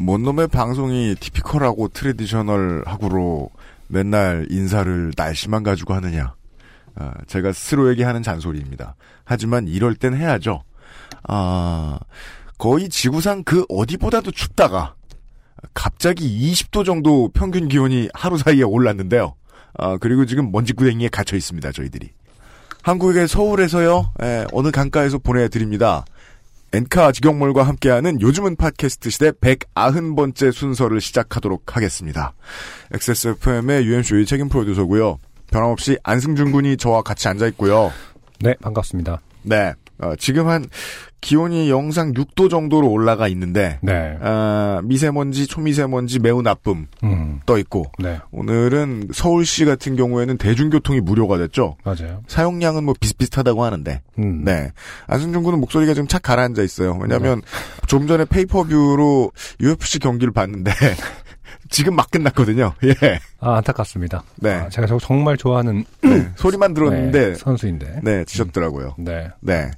뭔 놈의 방송이 티피컬하고 트레디셔널하고로 맨날 인사를 날씨만 가지고 하느냐. 아, 제가 스스로에게 하는 잔소리입니다. 하지만 이럴 땐 해야죠. 아, 거의 지구상 그 어디보다도 춥다가 갑자기 20도 정도 평균 기온이 하루 사이에 올랐는데요. 아, 그리고 지금 먼지구덩이에 갇혀 있습니다, 저희들이. 한국의 서울에서요, 에, 어느 강가에서 보내드립니다. 엔카 직영몰과 함께하는 요즘은 팟캐스트 시대 190번째 순서를 시작하도록 하겠습니다. XSFM의 UMC의 책임 프로듀서고요. 변함없이 안승준 군이 저와 같이 앉아있고요. 네, 반갑습니다. 네, 어, 지금 한 기온이 영상 6도 정도로 올라가 있는데 네. 아, 미세먼지, 초미세먼지 매우 나쁨 음, 떠 있고 네, 오늘은 서울시 같은 경우에는 대중교통이 무료가 됐죠. 맞아요. 사용량은 뭐 비슷비슷하다고 하는데 음, 네. 안승준 군은 목소리가 좀 착 가라앉아 있어요. 왜냐면, 좀 전에 페이퍼뷰로 UFC 경기를 봤는데, 지금 막 끝났거든요. 예. 아, 안타깝습니다. 네. 아, 제가 저 정말 좋아하는 네. 소리만 들었는데, 네, 선수인데. 네, 지셨더라고요. 네. 네.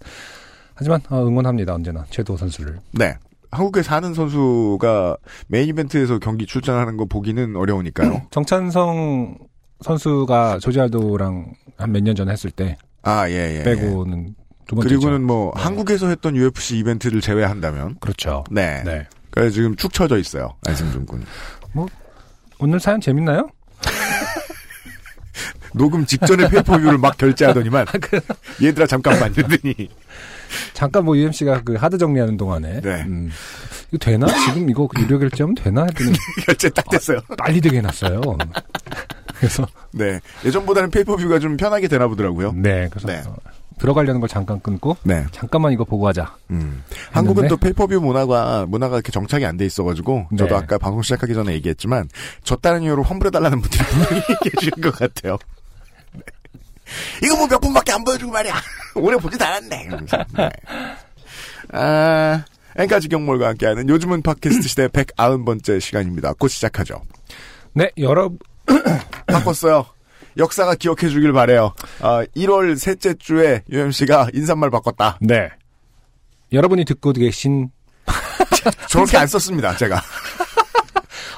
하지만 어, 응원합니다. 언제나 최두호 선수를. 네. 한국에 사는 선수가 메인 이벤트에서 경기 출전하는 거 보기는 어려우니까요. 정찬성 선수가 조제 알도랑 한 몇 년 전에 했을 때 아, 예, 예. 예. 빼고는 두 번째. 그리고는 뭐, 네. 한국에서 했던 UFC 이벤트를 제외한다면, 그렇죠. 네. 네. 그래서 지금 축 처져 있어요. 안승준 군. 오늘 사연 재밌나요? 녹음 직전에 페이퍼뷰를 막 결제하더니만, 얘들아, 잠깐만, 이러더니, 잠깐 뭐 UMC가 그 하드 정리하는 동안에 네. 음, 이거 되나? 지금 이거 유료 결제하면 되나? 했더니 결제 딱 됐어요. 빨리 되게 해놨어요. 그래서 네. 예전보다는 페이퍼뷰가 좀 편하게 되나 보더라고요. 네, 그래서 네. 어, 들어가려는 걸 잠깐 끊고 네. 잠깐만 이거 보고 하자. 음. 한국은 또 페이퍼뷰 문화가, 문화가 이렇게 정착이 안 돼 있어가지고, 네. 저도 아까 방송 시작하기 전에 얘기했지만, 저 다른 이유로 환불해 달라는 분들이 분명히 계신 것 같아요. 네. 이거 뭐 몇 분밖에 안 보여주고 말이야. 오래 보지도 않았네. 네. 아, 엔카 직영몰과 함께하는 요즘은 팟캐스트 시대 190번째 시간입니다. 곧 시작하죠. 네, 여러 바꿨어요. 역사가 기억해 주길 바래요. 아, 1월 셋째 주에 UMC가 인사말 바꿨다. 네 여러분이 듣고 계신 저렇게 안 썼습니다, 제가.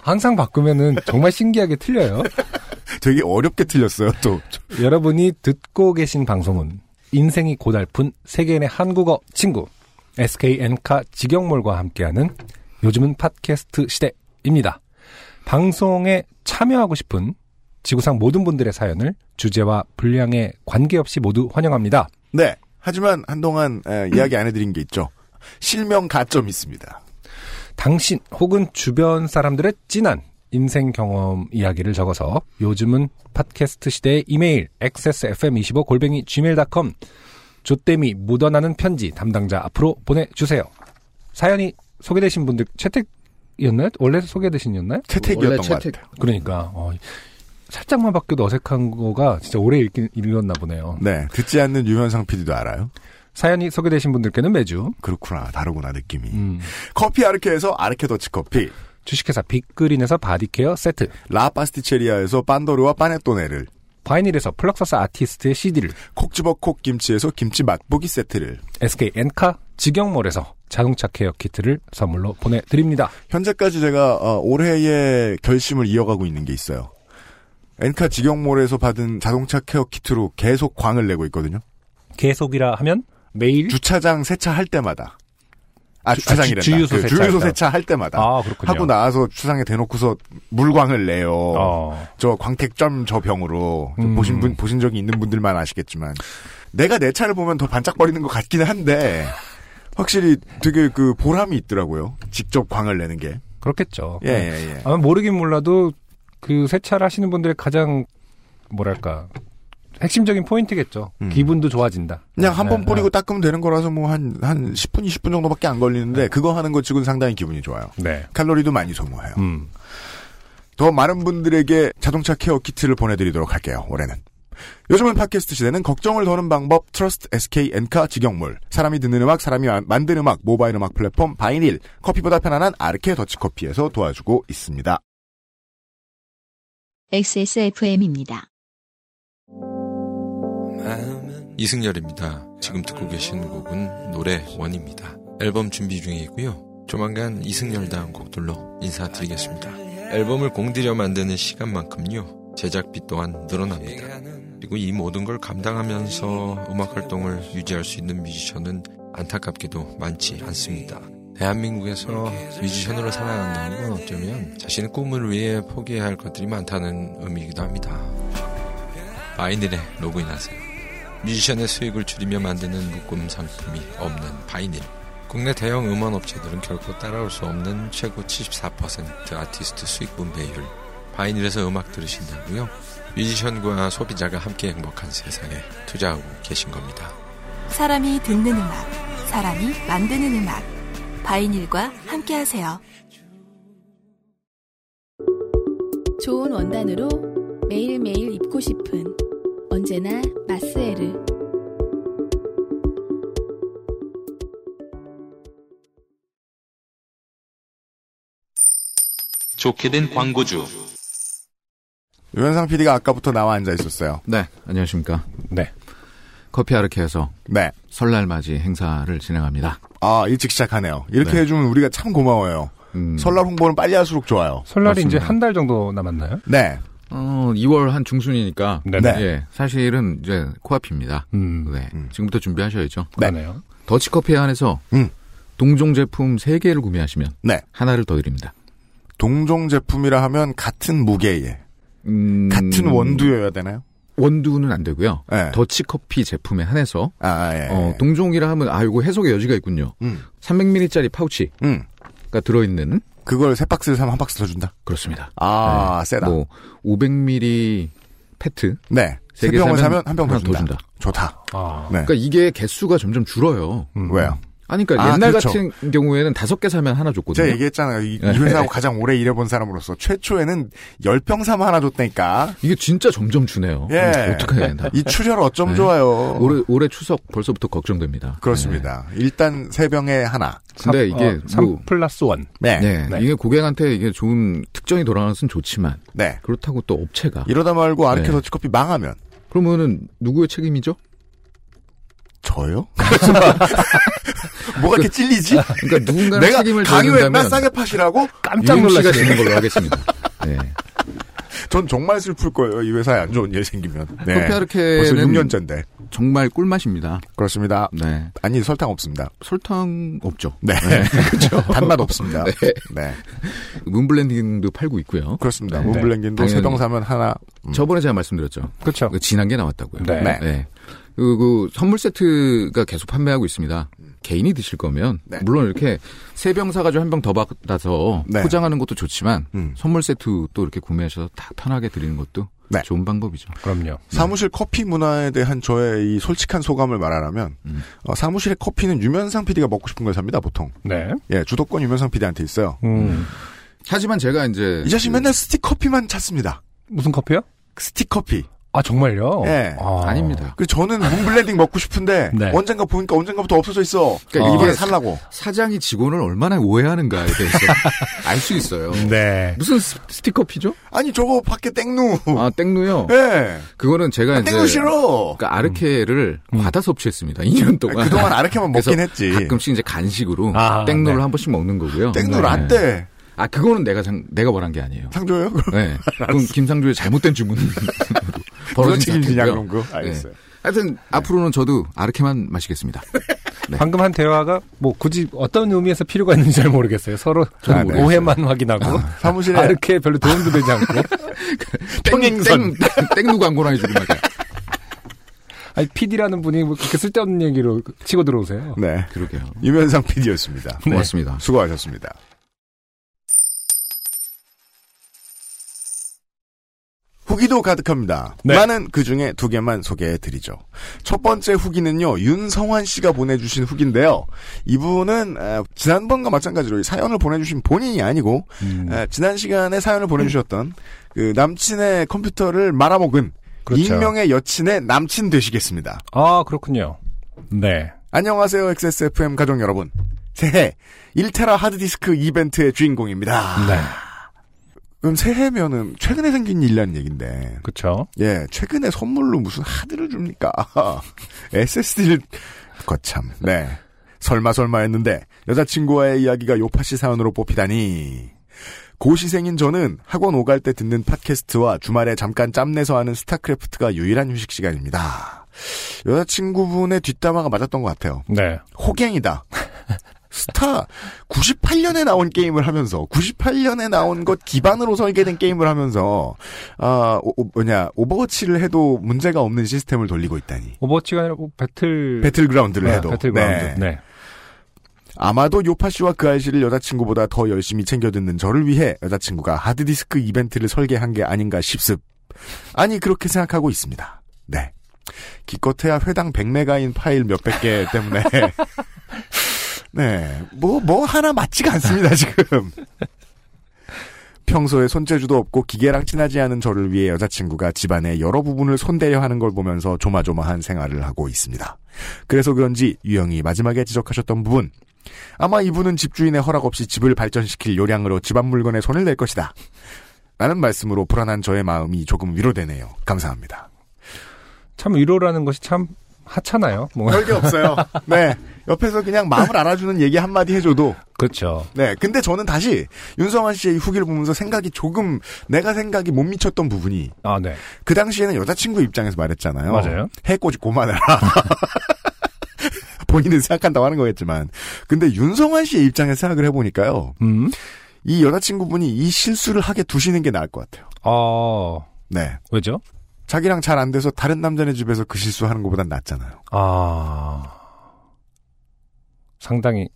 항상 바꾸면은 정말 신기하게 틀려요. 되게 어렵게 틀렸어요, 또. 여러분이 듣고 계신 방송은 인생이 고달픈 세계인의 한국어 친구 SKN카 직영몰과 함께하는 요즘은 팟캐스트 시대입니다. 방송에 참여하고 싶은 지구상 모든 분들의 사연을 주제와 분량에 관계없이 모두 환영합니다. 네. 하지만 한동안 에, 이야기 안 해드린 게 있죠. 실명 가점이 있습니다. 당신 혹은 주변 사람들의 진한 인생 경험 이야기를 적어서 요즘은 팟캐스트 시대의 이메일 xsfm25 골뱅이 gmail.com 조땜이 묻어나는 편지 담당자 앞으로 보내주세요. 사연이 소개되신 분들 채택이었나요? 원래 소개되신이었나요? 채택이었던 것 채택. 같아요. 그러니까 어, 살짝만 바뀌어도 어색한 거가 진짜 오래 읽긴, 읽었나 보네요. 네. 듣지 않는 유현상 PD도 알아요. 사연이 소개되신 분들께는 매주 그렇구나. 다르구나, 느낌이. 음, 커피 아르케에서 아르케 더치 커피. 주식회사 빅그린에서 body care 세트 라 파스티체리아에서 빤도르와 파네토네를. 바이닐에서 플럭서스 아티스트의 CD를 콕 집어 콕 김치에서 김치 맛보기 세트를. SK 엔카 직영몰에서 자동차 care 키트를 선물로 보내드립니다. 현재까지 제가 어, 올해의 결심을 이어가고 있는 게 있어요. 엔카 직영몰에서 받은 자동차 케어 키트로 계속 광을 내고 있거든요. 계속이라 하면 매일 주차장 세차할 때마다. 아, 주- 주차장이란다. 주- 주유소 그 세차할 주유소 때. 세차 할 때마다. 아 그렇군요. 하고 나와서 주차장에 대놓고서 물광을 내요. 어, 저 광택점 저 병으로 좀 음. 보신 분 보신 적이 있는 분들만 아시겠지만 내가 내 차를 보면 더 반짝거리는 것 같기는 한데 확실히 되게 그 보람이 있더라고요. 직접 광을 내는 게. 그렇겠죠. 예, 예, 예. 아마 모르긴 몰라도 그 세차를 하시는 분들의 가장 뭐랄까 핵심적인 포인트겠죠. 음. 기분도 좋아진다. 그냥 한번 네, 뿌리고 닦으면 되는 거라서 뭐 한, 한 10분, 20분 정도밖에 안 걸리는데 그거 하는 것 치고는 상당히 기분이 좋아요. 네. 칼로리도 많이 소모해요. 음. 더 많은 분들에게 자동차 care 키트를 보내드리도록 할게요. 올해는. 요즘은 팟캐스트 시대는 걱정을 더는 방법 trust SK 엔카 직영몰 사람이 듣는 음악 사람이 마- 만든 음악 모바일 음악 플랫폼 바이닐 커피보다 편안한 아르케 더치커피에서 도와주고 있습니다. XSFM입니다. 이승열입니다. 지금 듣고 계신 곡은 노래 원입니다. 앨범 준비 중이고요. 조만간 이승열 다음 곡들로 인사드리겠습니다. 앨범을 공들여 만드는 시간만큼요. 제작비 또한 늘어납니다. 그리고 이 모든 걸 감당하면서 음악 활동을 유지할 수 있는 뮤지션은 안타깝게도 많지 않습니다. 대한민국에서 뮤지션으로 살아간다는 건 어쩌면 자신의 꿈을 위해 포기해야 할 것들이 많다는 의미이기도 합니다. 바이닐에 로그인하세요. 뮤지션의 수익을 줄이며 만드는 묶음 상품이 없는 바이닐. 국내 대형 음원 업체들은 결코 따라올 수 없는 최고 74% 아티스트 수익 분배율. 바이닐에서 음악 들으신다고요? 뮤지션과 소비자가 함께 행복한 세상에 투자하고 계신 겁니다. 사람이 듣는 음악, 사람이 만드는 음악. 바이닐과 함께 하세요. 좋은 원단으로 매일매일 입고 싶은 언제나 마스에르. 좋게 된 광고주. 유현상 PD가 아까부터 나와 앉아 있었어요. 네, 안녕하십니까. 네. 커피 아르케에서 네. 설날 맞이 행사를 진행합니다. 아, 일찍 시작하네요. 이렇게 네. 해주면 우리가 참 고마워요. 음, 설날 홍보는 빨리 할수록 좋아요. 설날이 맞습니다. 이제 한 달 정도 남았나요? 네. 어, 2월 한 중순이니까 네네. 예, 사실은 이제 코앞입니다. 음. 네, 음. 지금부터 준비하셔야죠. 그러네요. 더치커피에 한해서 음. 동종 제품 3개를 구매하시면 네. 하나를 더 드립니다. 동종 제품이라 하면 같은 무게에, 음, 같은 원두여야 되나요? 원두는 안 되고요. 네. 더치커피 제품에 한해서 아, 아, 예. 어, 동종이라 하면 아 이거 해석의 여지가 있군요. 음. 300ml짜리 파우치가 음. 들어있는 그걸 세 박스를 사면 한 박스 더 준다? 그렇습니다. 아, 네. 세다. 뭐 500ml 페트 네. 세 병을 사면 사면 한 병 더 준다. 준다. 좋다. 아. 네. 그러니까 이게 개수가 점점 줄어요. 음. 왜요? 아니, 그러니까 아, 옛날 그렇죠. 같은 경우에는 다섯 개 사면 하나 줬거든요. 제가 얘기했잖아요. 이, 이 네. 회사하고 가장 오래 일해본 사람으로서 최초에는 10병 사면 하나 줬다니까. 이게 진짜 점점 주네요. 예. 어떻게 해야 된다. 이 출혈 어쩜 네. 좋아요. 올해 올해 추석 벌써부터 걱정됩니다. 그렇습니다. 일단 세 병에 하나. 네. 근데 이게 3 뭐, 플러스 1. 네. 네, 네. 이게 고객한테 이게 좋은 특정이 돌아가는 건 좋지만 네. 그렇다고 또 업체가 이러다 말고 아르케 네. 더치커피 망하면 그러면은 누구의 책임이죠? 저요? 뭐가 이렇게 찔리지? 그러니까 누군가는 내가 책임을 강요했나 싸게 파시라고? 깜짝. 지는 걸로 하겠습니다. 네. 전 정말 슬플 거예요. 이 회사에 안 좋은 일 생기면. 네. 커피 벌써 아르케는 6년째인데. 정말 꿀맛입니다. 그렇습니다. 네. 아니 설탕 없습니다. 설탕 없죠. 네. 그렇죠. 단맛 없습니다. 네. 네. 문블렌딩도 팔고 있고요. 그렇습니다. 네. 문블렌긴도 당연히. 세병 사면 하나. 음. 저번에 제가 말씀드렸죠. 그렇죠. 그 진한 게 나왔다고요. 네. 네. 그, 그 선물 세트가 계속 판매하고 있습니다. 개인이 드실 거면 네. 물론 이렇게 세 병 사가지고 한 병 더 받아서 네. 포장하는 것도 좋지만 음. 선물 세트 또 이렇게 구매하셔서 다 편하게 드리는 것도 네. 좋은 방법이죠. 그럼요. 사무실 커피 문화에 대한 저의 이 솔직한 소감을 말하라면 음. 어, 사무실의 커피는 유면상 PD가 먹고 싶은 걸 삽니다 보통. 네. 예, 주도권 유면상 PD한테 있어요. 음. 하지만 제가 이제 이 자식 그- 맨날 스틱 커피만 찾습니다. 무슨 커피요? 스틱 커피. 아, 정말요? 예. 아. 아닙니다. 그 저는 문블렌딩 먹고 싶은데 네. 언젠가 보니까 언젠가부터 없어져 있어. 그러니까 이게 이게 살라고. 사장이 직원을 얼마나 오해하는가에 대해서 알 수 있어요. 네. 무슨 스- 스틱커피죠? 아니 저거 밖에 땡누. 아 땡누요. 예. 그거는 제가 아, 이제 땡누 싫어. 그러니까 아르케를 과다 섭취했습니다. 2년 동안. 그동안 아르케만 먹긴 했지. 가끔씩 이제 간식으로 아, 땡누를 네. 한 번씩 먹는 거고요. 땡누를 네. 안 떼. 아 그거는 내가 장, 내가 원한 게 아니에요. 상조예요? 네. 그럼 김상조의 잘못된 주문 벌어진 책임지냐 사태고요. 그런 거. 알겠어요. 하여튼 앞으로는 저도 아르케만 마시겠습니다. 네. 방금 한 대화가 뭐 굳이 어떤 의미에서 필요가 있는지 잘 모르겠어요. 서로 아, 모르겠어요. 오해만 확인하고 사무실에 아르케 별로 도움도 되지 않고 평행선. 땡, 땡누 광고나 해주고 말이야. 아니 PD라는 분이 뭐 그렇게 쓸데없는 얘기로 치고 들어오세요. 네. 그러게요. 유면상 PD였습니다. 고맙습니다. 수고하셨습니다. 후기도 가득합니다. 네. 나는 그 중에 두 개만 소개해드리죠. 첫 번째 후기는요, 윤성환 씨가 보내주신 후기인데요. 이분은, 에, 지난번과 마찬가지로 이 사연을 보내주신 본인이 아니고, 음, 에, 지난 시간에 사연을 보내주셨던 그 남친의 컴퓨터를 말아먹은 그렇죠. 익명의 여친의 남친 되시겠습니다. 아, 그렇군요. 네. 안녕하세요, XSFM 가족 여러분. 새해 1테라 하드디스크 이벤트의 주인공입니다. 네. 그럼 새해면은 최근에 생긴 일이라는 얘기인데, 그쵸. 예, 최근에 선물로 무슨 하드를 줍니까? SSD를, 거참, 네. 설마 설마 했는데, 여자친구와의 이야기가 요파시 사연으로 뽑히다니. 고시생인 저는 학원 오갈 때 듣는 팟캐스트와 주말에 잠깐 짬내서 하는 스타크래프트가 유일한 휴식 시간입니다. 여자친구분의 뒷담화가 맞았던 것 같아요. 네. 호갱이다. 스타 98년에 나온 게임을 하면서 98년에 나온 것 기반으로 설계된 게임을 하면서 아 오- 오- 뭐냐 오버워치를 해도 문제가 없는 시스템을 돌리고 있다니 오버워치가 아니라 뭐 배틀. 배틀그라운드를 네, 해도 배틀그라운드. 네. 네. 아마도 요파 씨와 그 아이씨를 여자친구보다 더 열심히 챙겨 듣는 저를 위해 여자친구가 하드디스크 이벤트를 설계한 게 아닌가 싶습. 아니 그렇게 생각하고 있습니다. 네. 기껏해야 회당 100메가인 파일 몇백 개 때문에 네. 뭐 뭐 하나 맞지가 않습니다, 지금. 평소에 손재주도 없고 기계랑 친하지 않은 저를 위해 여자친구가 집안의 여러 부분을 손대려 하는 걸 보면서 조마조마한 생활을 하고 있습니다. 그래서 그런지 유영이 마지막에 지적하셨던 부분 아마 이분은 집주인의 허락 없이 집을 발전시킬 요량으로 집안 물건에 손을 낼 것이다. 라는 말씀으로 불안한 저의 마음이 조금 위로되네요. 감사합니다. 참 위로라는 것이 참 하찮아요. 뭐. 별게 없어요. 네. 옆에서 그냥 마음을 알아주는 얘기 한마디 해줘도. 그렇죠. 네. 근데 저는 다시 윤성환 씨의 이 후기를 보면서 생각이 조금 내가 생각이 못 미쳤던 부분이 아, 네. 그 당시에는 여자친구 입장에서 말했잖아요. 맞아요. 해꼬지 고만해라. 본인은 생각한다고 하는 거겠지만. 근데 윤성환 씨의 입장에서 생각을 해보니까요. 음. 이 여자친구분이 이 실수를 하게 두시는 게 나을 것 같아요. 어, 네. 왜죠? 자기랑 잘 안 돼서 다른 남자네 집에서 그 실수하는 것보단 낫잖아요. 아. 상당히.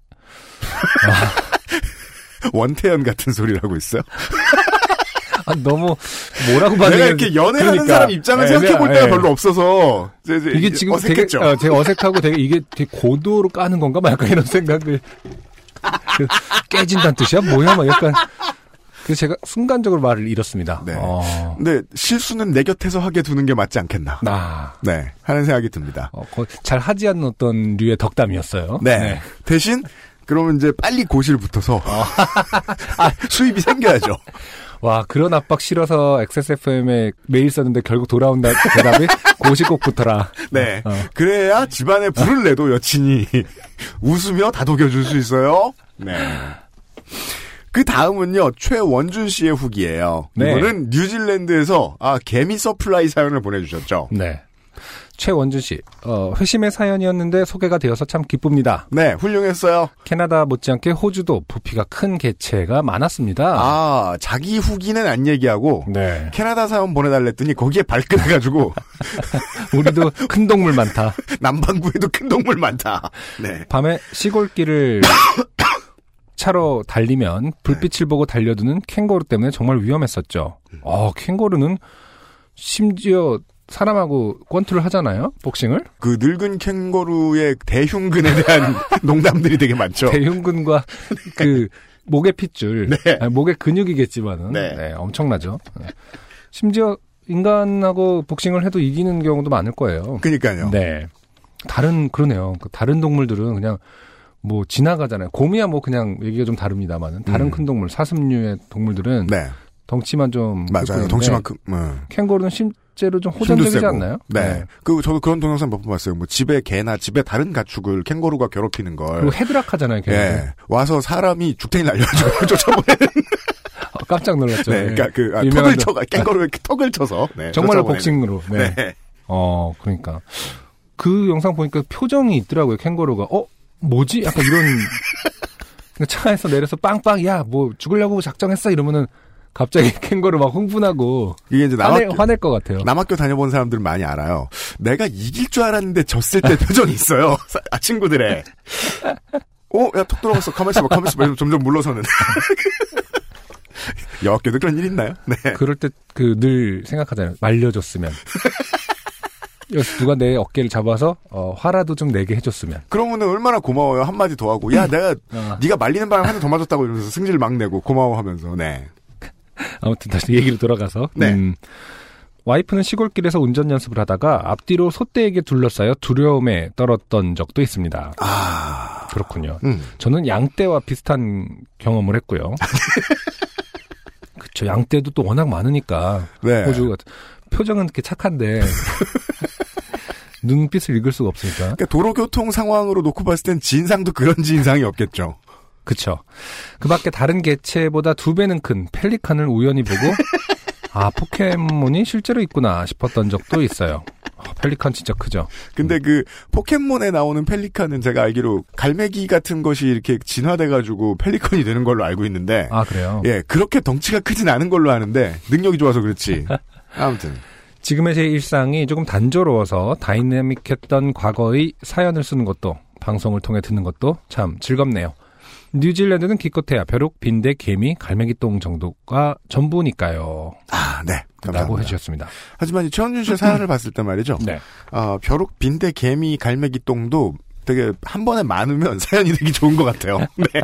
원태연 같은 소리를 하고 있어요. 아, 너무, 뭐라고 봐야 내가 이렇게 연애하는 그러니까. 사람 입장을 예, 생각해 볼 예. 때가 별로 없어서 이제- 이제 이게 지금 어색했죠. 되게, 어, 되게 어색하고 되게 이게 되게 고도로 까는 건가? 막 약간 이런 생각을. 그, 깨진다는 뜻이야? 뭐야? 막 약간. 그래서 제가 순간적으로 말을 잃었습니다. 네. 어. 근데 실수는 내 곁에서 하게 두는 게 맞지 않겠나. 나. 네. 하는 생각이 듭니다. 어, 거- 잘 하지 않는 어떤 류의 덕담이었어요. 네. 대신 그러면 이제 빨리 고시를 붙어서 아, 수입이 생겨야죠. 와, 그런 압박 실어서 XSFM에 메일 썼는데 결국 돌아온다 대답이 고시 꼭 붙어라. 네. 어. 그래야 집안에 불을 내도 여친이 웃으며 다독여줄 수 있어요. 네. 그 다음은요, 최원준 씨의 후기예요. 네. 이거는 뉴질랜드에서, 아, 개미 supply 사연을 보내주셨죠. 네. 최원준 씨, 어, 회심의 사연이었는데 소개가 되어서 참 기쁩니다. 네, 훌륭했어요. 캐나다 못지않게 호주도 부피가 큰 개체가 많았습니다. 아, 자기 후기는 안 얘기하고, 네. 캐나다 사연 보내달랬더니 거기에 발끈해가지고, 우리도 큰 동물 많다. 남반구에도 큰 동물 많다. 네. 밤에 시골길을 차로 달리면 불빛을 보고 달려드는 캥거루 때문에 정말 위험했었죠. 어, 캥거루는 심지어 사람하고 권투를 하잖아요. 복싱을. 그 늙은 캥거루의 대흉근에 대한 농담들이 되게 많죠. 대흉근과 그 목의 핏줄, 네. 아니, 목의 근육이겠지만은 네. 네, 엄청나죠. 네. 심지어 인간하고 복싱을 해도 이기는 경우도 많을 거예요. 그니까요. 네. 다른 그러네요. 그 다른 동물들은 그냥 뭐 지나가잖아요. 곰이야 뭐 그냥 얘기가 좀 다릅니다만은 다른 음. 큰 동물 사슴류의 동물들은 네. 덩치만 좀 맞아요. 덩치만큼, 음. 캥거루는 실제로 좀 호전적이지. 않나요? 네. 그 저도 그런 동영상 몇 번 봤어요. 뭐 집에 개나 집에 다른 가축을 캥거루가 괴롭히는 걸. 그리고 헤드락 하잖아요. 캥거루. 예. 와서 사람이 죽탱이 날려가지고 쫓아보내는. 어, 깜짝 놀랐죠. 네. 네. 그러니까 그 아, 턱을 도- 쳐가 캥거루의 턱을 쳐서. 네, 정말로 쫓아보내는. 복싱으로. 네. 네. 어, 그러니까. 그 영상 보니까 표정이 있더라고요, 캥거루가. 어, 뭐지? 약간 이런. 차에서 내려서 빵빵, 야, 뭐, 죽으려고 작정했어? 이러면은 갑자기 캥거루 막 흥분하고. 이게 이제 화낼, 남학교, 화낼 것 같아요. 남학교 다녀본 사람들 많이 알아요. 내가 이길 줄 알았는데 졌을 때 표정이 있어요. 사- 아, 친구들의. 어, 야, 턱 들어갔어. 가만있어 봐, 가만있어 봐. 점점 물러서는. 여학교도 그런 일 있나요? 네. 그럴 때 그 늘 생각하잖아요. 말려줬으면. 여기서 누가 내 어깨를 잡아서 어, 화라도 좀 내게 해줬으면. 그러면 얼마나 고마워요. 한마디 더 하고. 야, 내가 어. 네가 말리는 바람에 한대더 맞았다고 이러면서 승질 막 내고 고마워하면서. 네. 아무튼 다시 얘기를 돌아가서 네. 음, 와이프는 시골길에서 운전 연습을 하다가 앞뒤로 소떼에게 둘러싸여 두려움에 떨었던 적도 있습니다. 아. 그렇군요. 음. 저는 양떼와 비슷한 경험을 했고요. 그쵸. 양떼도 또 워낙 많으니까 네. 호주 같은 표정은 이렇게 착한데 눈빛을 읽을 수가 없으니까. 그러니까 도로교통 상황으로 놓고 봤을 땐 진상도 그런 진상이 없겠죠. 그쵸. 그 밖에 다른 개체보다 두 배는 큰 펠리칸을 우연히 보고, 아, 포켓몬이 실제로 있구나 싶었던 적도 있어요. 아, 펠리칸 진짜 크죠. 근데 그 포켓몬에 나오는 펠리칸은 제가 알기로 갈매기 같은 것이 이렇게 진화돼가지고 펠리컨이 되는 걸로 알고 있는데, 아, 그래요? 예, 그렇게 덩치가 크진 않은 걸로 아는데 능력이 좋아서 그렇지. 아무튼 지금의 제 일상이 조금 단조로워서 다이내믹했던 과거의 사연을 쓰는 것도, 방송을 통해 듣는 것도 참 즐겁네요. 뉴질랜드는 기껏해야 벼룩, 빈대, 개미, 갈매기똥 정도가 전부니까요. 아, 네. 라고 감사합니다. 해주셨습니다. 하지만 이 최원준 씨의 사연을 봤을 때 말이죠. 네. 아, 벼룩, 빈대, 개미, 갈매기 똥도 되게 한 번에 많으면 사연이 되게 좋은 것 같아요. 네.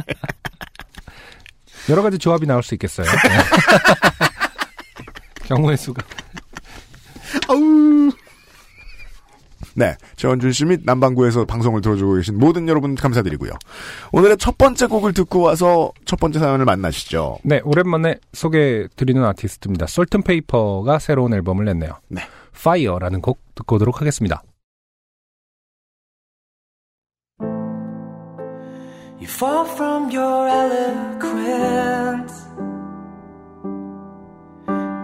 여러 가지 조합이 나올 수 있겠어요. 네. 경우의 수가. 네. 최원준 씨 및 남방구에서 방송을 들어주고 계신 모든 여러분 감사드리고요. 오늘의 첫 번째 곡을 듣고 와서 첫 번째 사연을 만나시죠. 네, 오랜만에 소개드리는 아티스트입니다. 솔튼페이퍼가 새로운 앨범을 냈네요. 네. Fire라는 곡 듣고 오도록 하겠습니다. You fall from your eloquence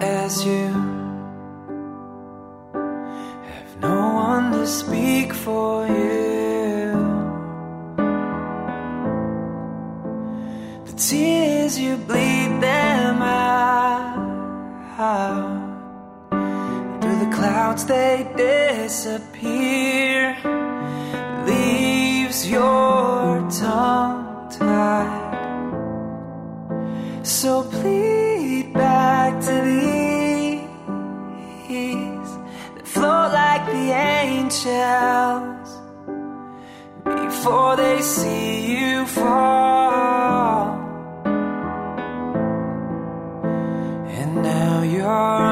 as you no one to speak for you. The tears you bleed them out. Through the clouds they disappear leaves your tongue tied. So plead back to float like the angels before they see you fall. And now you're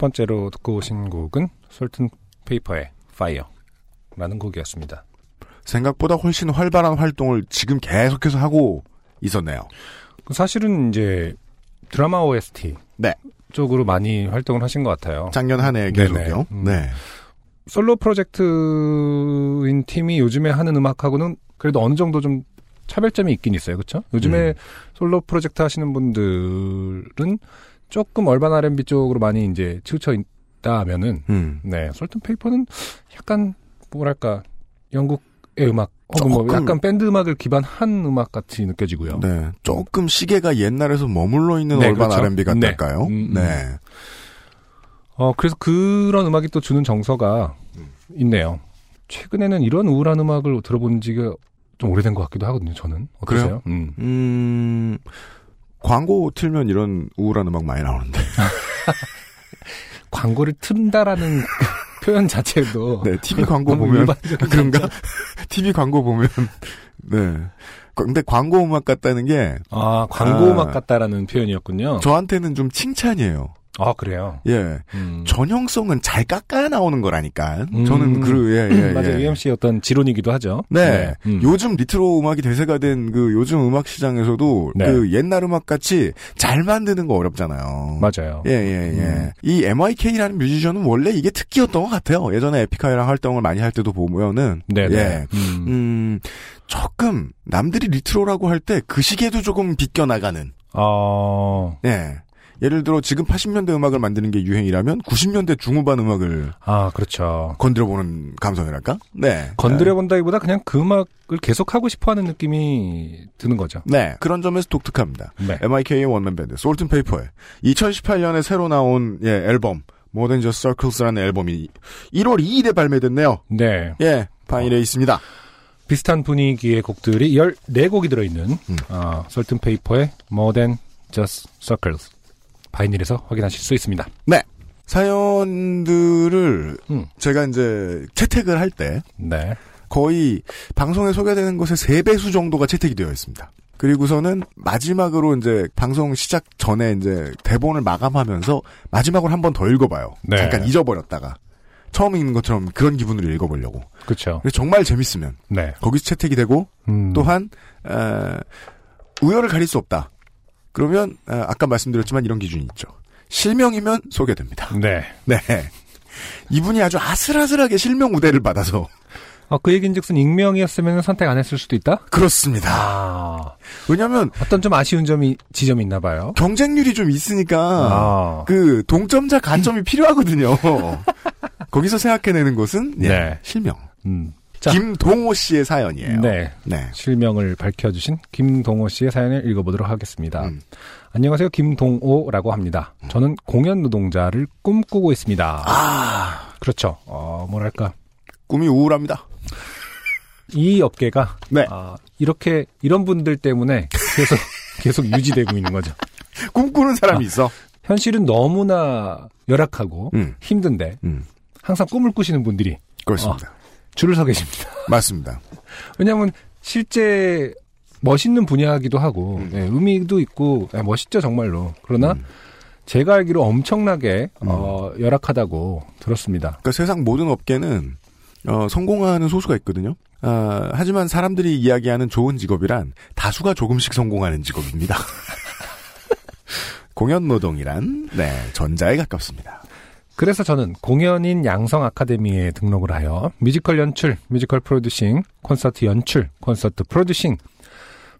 번째로 듣고 오신 곡은 솔튼 페이퍼의 Fire라는 곡이었습니다. 생각보다 훨씬 활발한 활동을 지금 계속해서 하고 있었네요. 사실은 이제 드라마 OST 네. 쪽으로 많이 활동을 하신 것 같아요. 작년 한 해. 계속요. 음. 네. 솔로 프로젝트인 팀이 요즘에 하는 음악하고는 그래도 어느 정도 좀 차별점이 있긴 있어요. 그렇죠? 요즘에 음. 솔로 프로젝트 하시는 분들은 조금 얼반 R&B 쪽으로 많이 이제 치우쳐 있다면은 음. 네, 솔튼 페이퍼는 약간 뭐랄까 영국의 음악 혹은 뭐 약간 밴드 음악을 기반한 음악 같이 느껴지고요. 네. 조금 시계가 옛날에서 머물러 있는 네, 얼반 그렇죠. R&B 같달까요? 네. 음, 음. 네. 어, 그래서 그런 음악이 또 주는 정서가 있네요. 최근에는 이런 우울한 음악을 들어본 지가 좀 오래된 것 같기도 하거든요, 저는. 어떠세요? 음. 음, 광고 틀면 이런 우울한 음악 많이 나오는데. 광고를 튼다라는 표현 자체도 네, TV 광고 보면 그런가? TV 광고 보면 네. 근데 광고 음악 같다는 게 아 광고 아. 음악 같다라는 표현이었군요. 저한테는 좀 칭찬이에요. 아 그래요. 예. 음. 전형성은 잘 깎아 나오는 거라니까. 음. 저는 그, 예, 예, 맞아요. 예. UMC의 어떤 지론이기도 하죠. 네. 음. 요즘 리트로 음악이 대세가 된 그 요즘 음악 시장에서도 네. 그 옛날 음악 같이 잘 만드는 거 어렵잖아요. 맞아요. 예, 예, 예. 음. 이 MYK라는 뮤지션은 원래 이게 특기였던 것 같아요. 예전에 에픽하이랑 활동을 많이 할 때도 보면은. 네네. 예. 음. 음, 조금, 남들이 리트로라고 할 때 그 시기에도 조금 비껴 나가는. 어, 예. 예를 들어 지금 80년대 음악을 만드는 게 유행이라면 90년대 중후반 음악을 아 그렇죠. 건드려보는 감성이랄까? 네. 건드려 본다기보다 그냥 그 음악을 계속 하고 싶어하는 느낌이 드는 거죠. 네. 그런 점에서 독특합니다. 네. MYK의 원맨 밴드, 솔튼페이퍼의 2018년에 새로 나온 예, 앨범, Than Just Circles라는 앨범이 1월 2일에 발매됐네요. 네. 예, 파일에 있습니다. 비슷한 분위기의 곡들이 14곡이 들어있는 음. 어, 설튼 페이퍼의 More Than Just Circles 바이닐에서 확인하실 수 있습니다. 네. 사연들을 음. 제가 이제 채택을 할 때 네. 거의 방송에 소개되는 것의 3배수 정도가 채택이 되어 있습니다. 그리고서는 마지막으로 이제 방송 시작 전에 이제 대본을 마감하면서 마지막으로 한 번 더 읽어봐요. 네. 잠깐 잊어버렸다가. 처음 읽는 것처럼 그런 기분으로 읽어보려고. 그렇죠. 정말 재밌으면 네. 거기서 채택이 되고 음. 또한 어, 우열을 가릴 수 없다. 그러면 어, 아까 말씀드렸지만 이런 기준이 있죠. 실명이면 소개됩니다. 네. 네. 이분이 아주 아슬아슬하게 실명 우대를 받아서 어, 그 얘기인즉슨 익명이었으면 선택 안 했을 수도 있다? 그렇습니다. 아. 왜냐하면 어떤 좀 아쉬운 점이 지점이 있나 봐요. 경쟁률이 좀 있으니까 아. 그 동점자 가점이 필요하거든요. 거기서 생각해내는 것은 예, 네. 실명. 음. 자. 김동호 씨의 사연이에요. 네. 네. 실명을 밝혀주신 김동호 씨의 사연을 읽어보도록 하겠습니다. 음. 안녕하세요. 김동호라고 합니다. 저는 공연 노동자를 꿈꾸고 있습니다. 아 그렇죠. 어, 뭐랄까. 꿈이 우울합니다. 이 업계가 네. 아, 이렇게 이런 분들 때문에 계속 계속 유지되고 있는 거죠. 꿈꾸는 사람이 있어. 현실은 너무나 열악하고 음. 힘든데 음. 항상 꿈을 꾸시는 분들이 그렇습니다. 줄을 서 계십니다. 맞습니다. 왜냐하면 실제 멋있는 분야이기도 하고 음. 예, 의미도 있고 예, 멋있죠 정말로. 그러나 음. 제가 알기로 엄청나게 어, 열악하다고 들었습니다. 그러니까 세상 모든 업계는 어, 성공하는 소수가 있거든요. 아, 하지만 사람들이 이야기하는 좋은 직업이란 다수가 조금씩 성공하는 직업입니다. 공연 노동이란 네 전자에 가깝습니다. 그래서 저는 공연인 양성 아카데미에 등록을 하여 뮤지컬 연출, 뮤지컬 프로듀싱, 콘서트 연출, 콘서트 프로듀싱,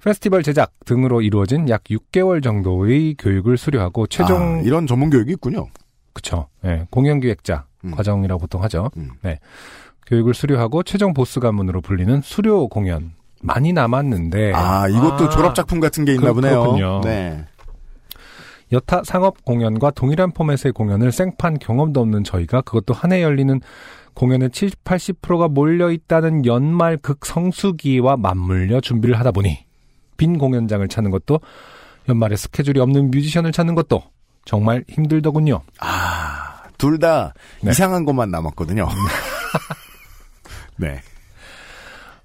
페스티벌 제작 등으로 이루어진 약 6개월 정도의 교육을 수료하고 최종 아, 이런 전문 교육이 있군요. 그쵸. 예, 공연 기획자 음. 과정이라고 보통 하죠. 음. 네. 교육을 수료하고 최종 보스 관문으로 불리는 수료 공연. 많이 남았는데. 아 이것도 아, 졸업 작품 같은 게 있나 그- 보네요. 그렇군요. 네. 여타 상업 공연과 동일한 포맷의 공연을 생판 경험도 없는 저희가 그것도 한 해 열리는 공연의 70, 80%가 몰려 있다는 연말 극성수기와 맞물려 준비를 하다 보니 빈 공연장을 찾는 것도 연말에 스케줄이 없는 뮤지션을 찾는 것도 정말 힘들더군요. 아, 둘다 네. 이상한 것만 남았거든요. 네.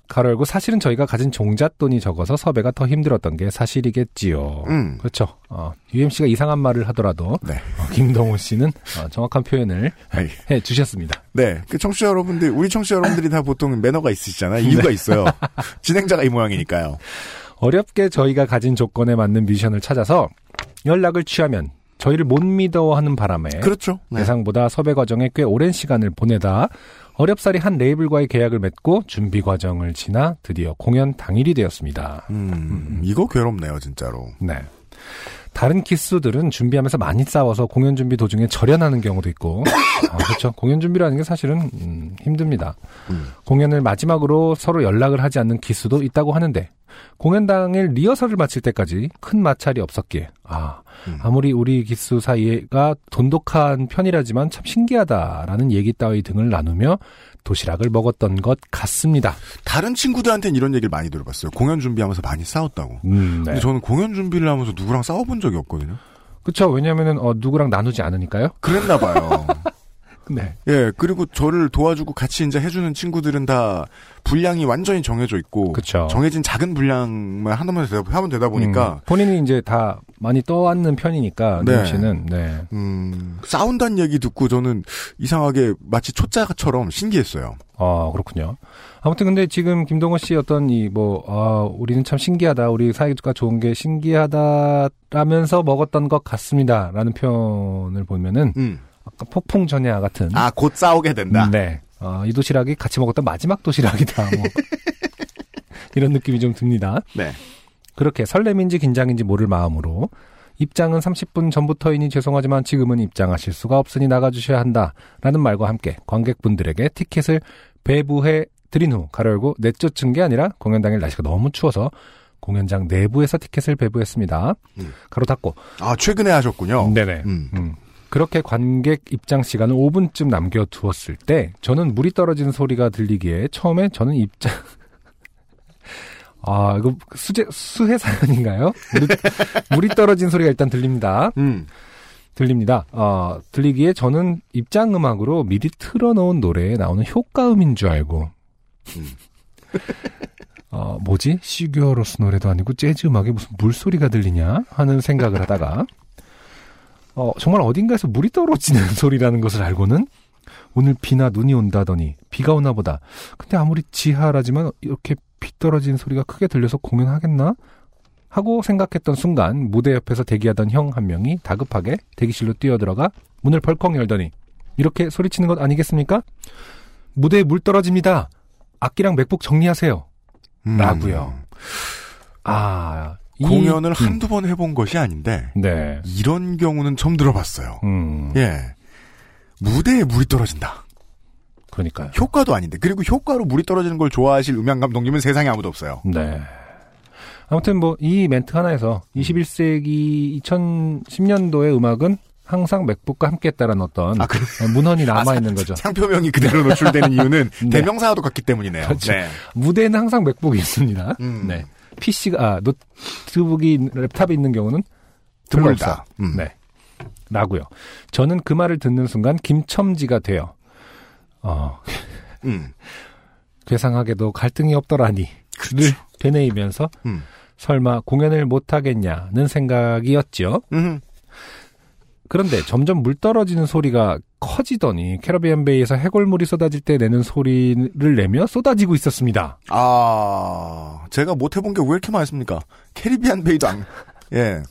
가로 열고 사실은 저희가 가진 종잣돈이 적어서 섭외가 더 힘들었던 게 사실이겠지요. 음. 그렇죠. 어, UMC가 이상한 말을 하더라도 네. 어, 김동훈 씨는 어, 정확한 표현을 해 주셨습니다. 네. 그 청취자 여러분들, 우리 청취자 여러분들이 다 보통 매너가 있으시잖아요. 이유가 있어요. 진행자가 이 모양이니까요. 어렵게 저희가 가진 조건에 맞는 뮤지션을 찾아서 연락을 취하면 저희를 못 믿어하는 바람에 그렇죠. 네. 예상보다 섭외 과정에 꽤 오랜 시간을 보내다 어렵사리 한 레이블과의 계약을 맺고 준비 과정을 지나 드디어 공연 당일이 되었습니다. 음, 이거 괴롭네요, 진짜로. 네. 다른 기수들은 준비하면서 많이 싸워서 공연 준비 도중에 절연하는 경우도 있고, 어, 그렇죠. 공연 준비라는 게 사실은 음, 힘듭니다. 음. 공연을 마지막으로 서로 연락을 하지 않는 기수도 있다고 하는데, 공연 당일 리허설을 마칠 때까지 큰 마찰이 없었기에, 아, 음. 아무리 우리 기수 사이가 돈독한 편이라지만 참 신기하다라는 얘기 따위 등을 나누며 도시락을 먹었던 것 같습니다. 다른 친구들한테는 이런 얘기를 많이 들어봤어요. 공연 준비하면서 많이 싸웠다고. 음, 네. 근데 저는 공연 준비를 하면서 누구랑 싸워본 적이 없거든요. 그쵸. 왜냐면은, 어, 누구랑 나누지 않으니까요. 그랬나 봐요. 네. 예, 그리고 저를 도와주고 같이 이제 해주는 친구들은 다 분량이 완전히 정해져 있고 그쵸. 정해진 작은 분량만 하나만 되다, 하면 되다 보니까 음, 본인이 이제 다 많이 떠안는 편이니까, 네. 네. 씨는, 네. 음, 싸운다는 얘기 듣고 저는 이상하게 마치 초짜처럼 신기했어요. 아, 그렇군요. 아무튼 근데 지금 김동호 씨 어떤 이 뭐, 아, 우리는 참 신기하다. 우리 사이가 좋은 게 신기하다라면서 먹었던 것 같습니다. 라는 표현을 보면은, 음. 아까 폭풍 전야 같은. 아, 곧 싸우게 된다. 네. 어, 이 도시락이 같이 먹었던 마지막 도시락이다. 뭐. 이런 느낌이 좀 듭니다. 네. 그렇게 설렘인지 긴장인지 모를 마음으로 입장은 30분 전부터이니 죄송하지만 지금은 입장하실 수가 없으니 나가주셔야 한다. 라는 말과 함께 관객분들에게 티켓을 배부해 드린 후 가려고 내쫓은 게 아니라 공연 당일 날씨가 너무 추워서 공연장 내부에서 티켓을 배부했습니다. 음. 가로 닫고. 아, 최근에 하셨군요. 네네. 음. 음. 그렇게 관객 입장 시간을 5분쯤 남겨두었을 때 저는 물이 떨어지는 소리가 들리기에 처음에 저는 입장 아 이거 수제 수해 사연인가요? 물이, 물이 떨어진 소리가 일단 들립니다. 음. 들립니다. 어, 들리기에 저는 입장 음악으로 미리 틀어놓은 노래에 나오는 효과음인 줄 알고 음. 어, 뭐지? 시규어로스 노래도 아니고 재즈 음악에 무슨 물소리가 들리냐 하는 생각을 하다가 어, 정말 어딘가에서 물이 떨어지는 소리라는 것을 알고는 오늘 비나 눈이 온다더니 비가 오나 보다. 근데 아무리 지하라지만 이렇게 비 떨어지는 소리가 크게 들려서 공연하겠나? 하고 생각했던 순간 무대 옆에서 대기하던 형 한 명이 다급하게 대기실로 뛰어들어가 문을 벌컥 열더니 이렇게 소리치는 것 아니겠습니까? 무대에 물 떨어집니다. 악기랑 맥북 정리하세요. 음. 라고요. 아, 이- 공연을 음, 한두 번 해본 것이 아닌데 네. 이런 경우는 처음 들어봤어요. 음. 예. 무대에 물이 떨어진다. 그러니까요. 효과도 아닌데. 그리고 효과로 물이 떨어지는 걸 좋아하실 음향 감독님은 세상에 아무도 없어요. 네. 아무튼 뭐 이 멘트 하나에서 21세기 2010년도의 음악은 항상 맥북과 함께했다라는 어떤 아, 그- 어, 문헌이 남아 있는 거죠. 상표명이 그대로 노출되는 이유는 네. 대명사와도 같기 때문이네요. 그렇죠. 네. 무대에는 항상 맥북이 있습니다. 음. 네. PC가 아 노트북이 랩탑이 있는 경우는 드물다. 음. 네. 라고요. 저는 그 말을 듣는 순간 김첨지가 돼요. 어, 음. 괴상하게도 갈등이 없더라니. 를 되뇌이면서 음. 설마 공연을 못 하겠냐는 생각이었죠. 음. 그런데 점점 물 떨어지는 소리가 커지더니 캐러비안 베이에서 해골물이 쏟아질 때 내는 소리를 내며 쏟아지고 있었습니다. 아, 제가 못 해본 게 왜 이렇게 많습니까? 캐리비안 베이도 안, 예.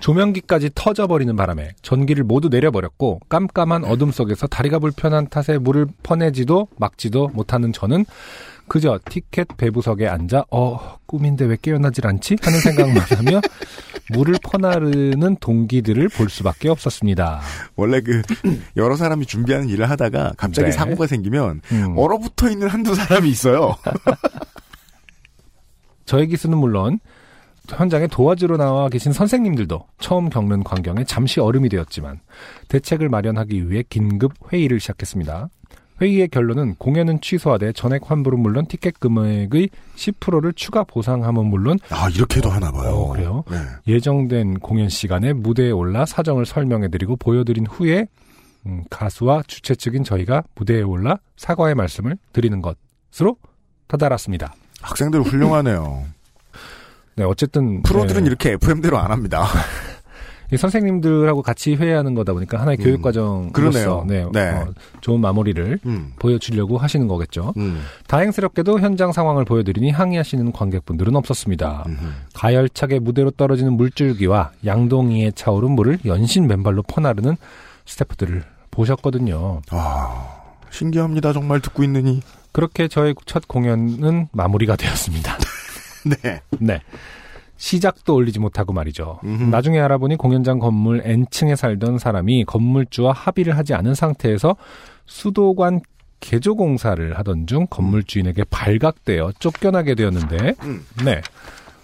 조명기까지 터져버리는 바람에 전기를 모두 내려버렸고 깜깜한 어둠 속에서 다리가 불편한 탓에 물을 퍼내지도 막지도 못하는 저는 그저 티켓 배부석에 앉아 어 꿈인데 왜 깨어나질 않지 하는 생각만 하며 물을 퍼나르는 동기들을 볼 수밖에 없었습니다. 원래 그, 여러 사람이 준비하는 일을 하다가 갑자기 네. 사고가 생기면 음. 얼어붙어 있는 한두 사람이 있어요. 저의 기수는 물론 현장에 도와주러 나와 계신 선생님들도 처음 겪는 광경에 잠시 얼음이 되었지만 대책을 마련하기 위해 긴급 회의를 시작했습니다. 회의의 결론은 공연은 취소하되 전액 환불은 물론 티켓 금액의 10%를 추가 보상함은 물론 아, 이렇게도 하나 봐요. 어, 그래요? 네. 예정된 공연 시간에 무대에 올라 사정을 설명해드리고 보여드린 후에 음, 가수와 주최 측인 저희가 무대에 올라 사과의 말씀을 드리는 것으로 다다랐습니다. 학생들 훌륭하네요. 네, 어쨌든 프로들은 네. 이렇게 FM대로 안 합니다. 이 선생님들하고 같이 회의하는 거다 보니까 하나의 음, 교육 과정으로서. 네, 네. 어, 좋은 마무리를 음. 보여주려고 하시는 거겠죠. 음. 다행스럽게도 현장 상황을 보여드리니 항의하시는 관객분들은 없었습니다. 음. 가열차게 무대로 떨어지는 물줄기와 양동이에 차오른 물을 연신 맨발로 퍼나르는 스태프들을 보셨거든요. 아, 신기합니다. 정말 듣고 있느니. 그렇게 저의 첫 공연은 마무리가 되었습니다. 네. 네. 시작도 올리지 못하고 말이죠. 음흠. 나중에 알아보니 공연장 건물 N층에 살던 사람이 건물주와 합의를 하지 않은 상태에서 수도관 개조 공사를 하던 중 건물 주인에게 발각되어 쫓겨나게 되었는데, 음. 네.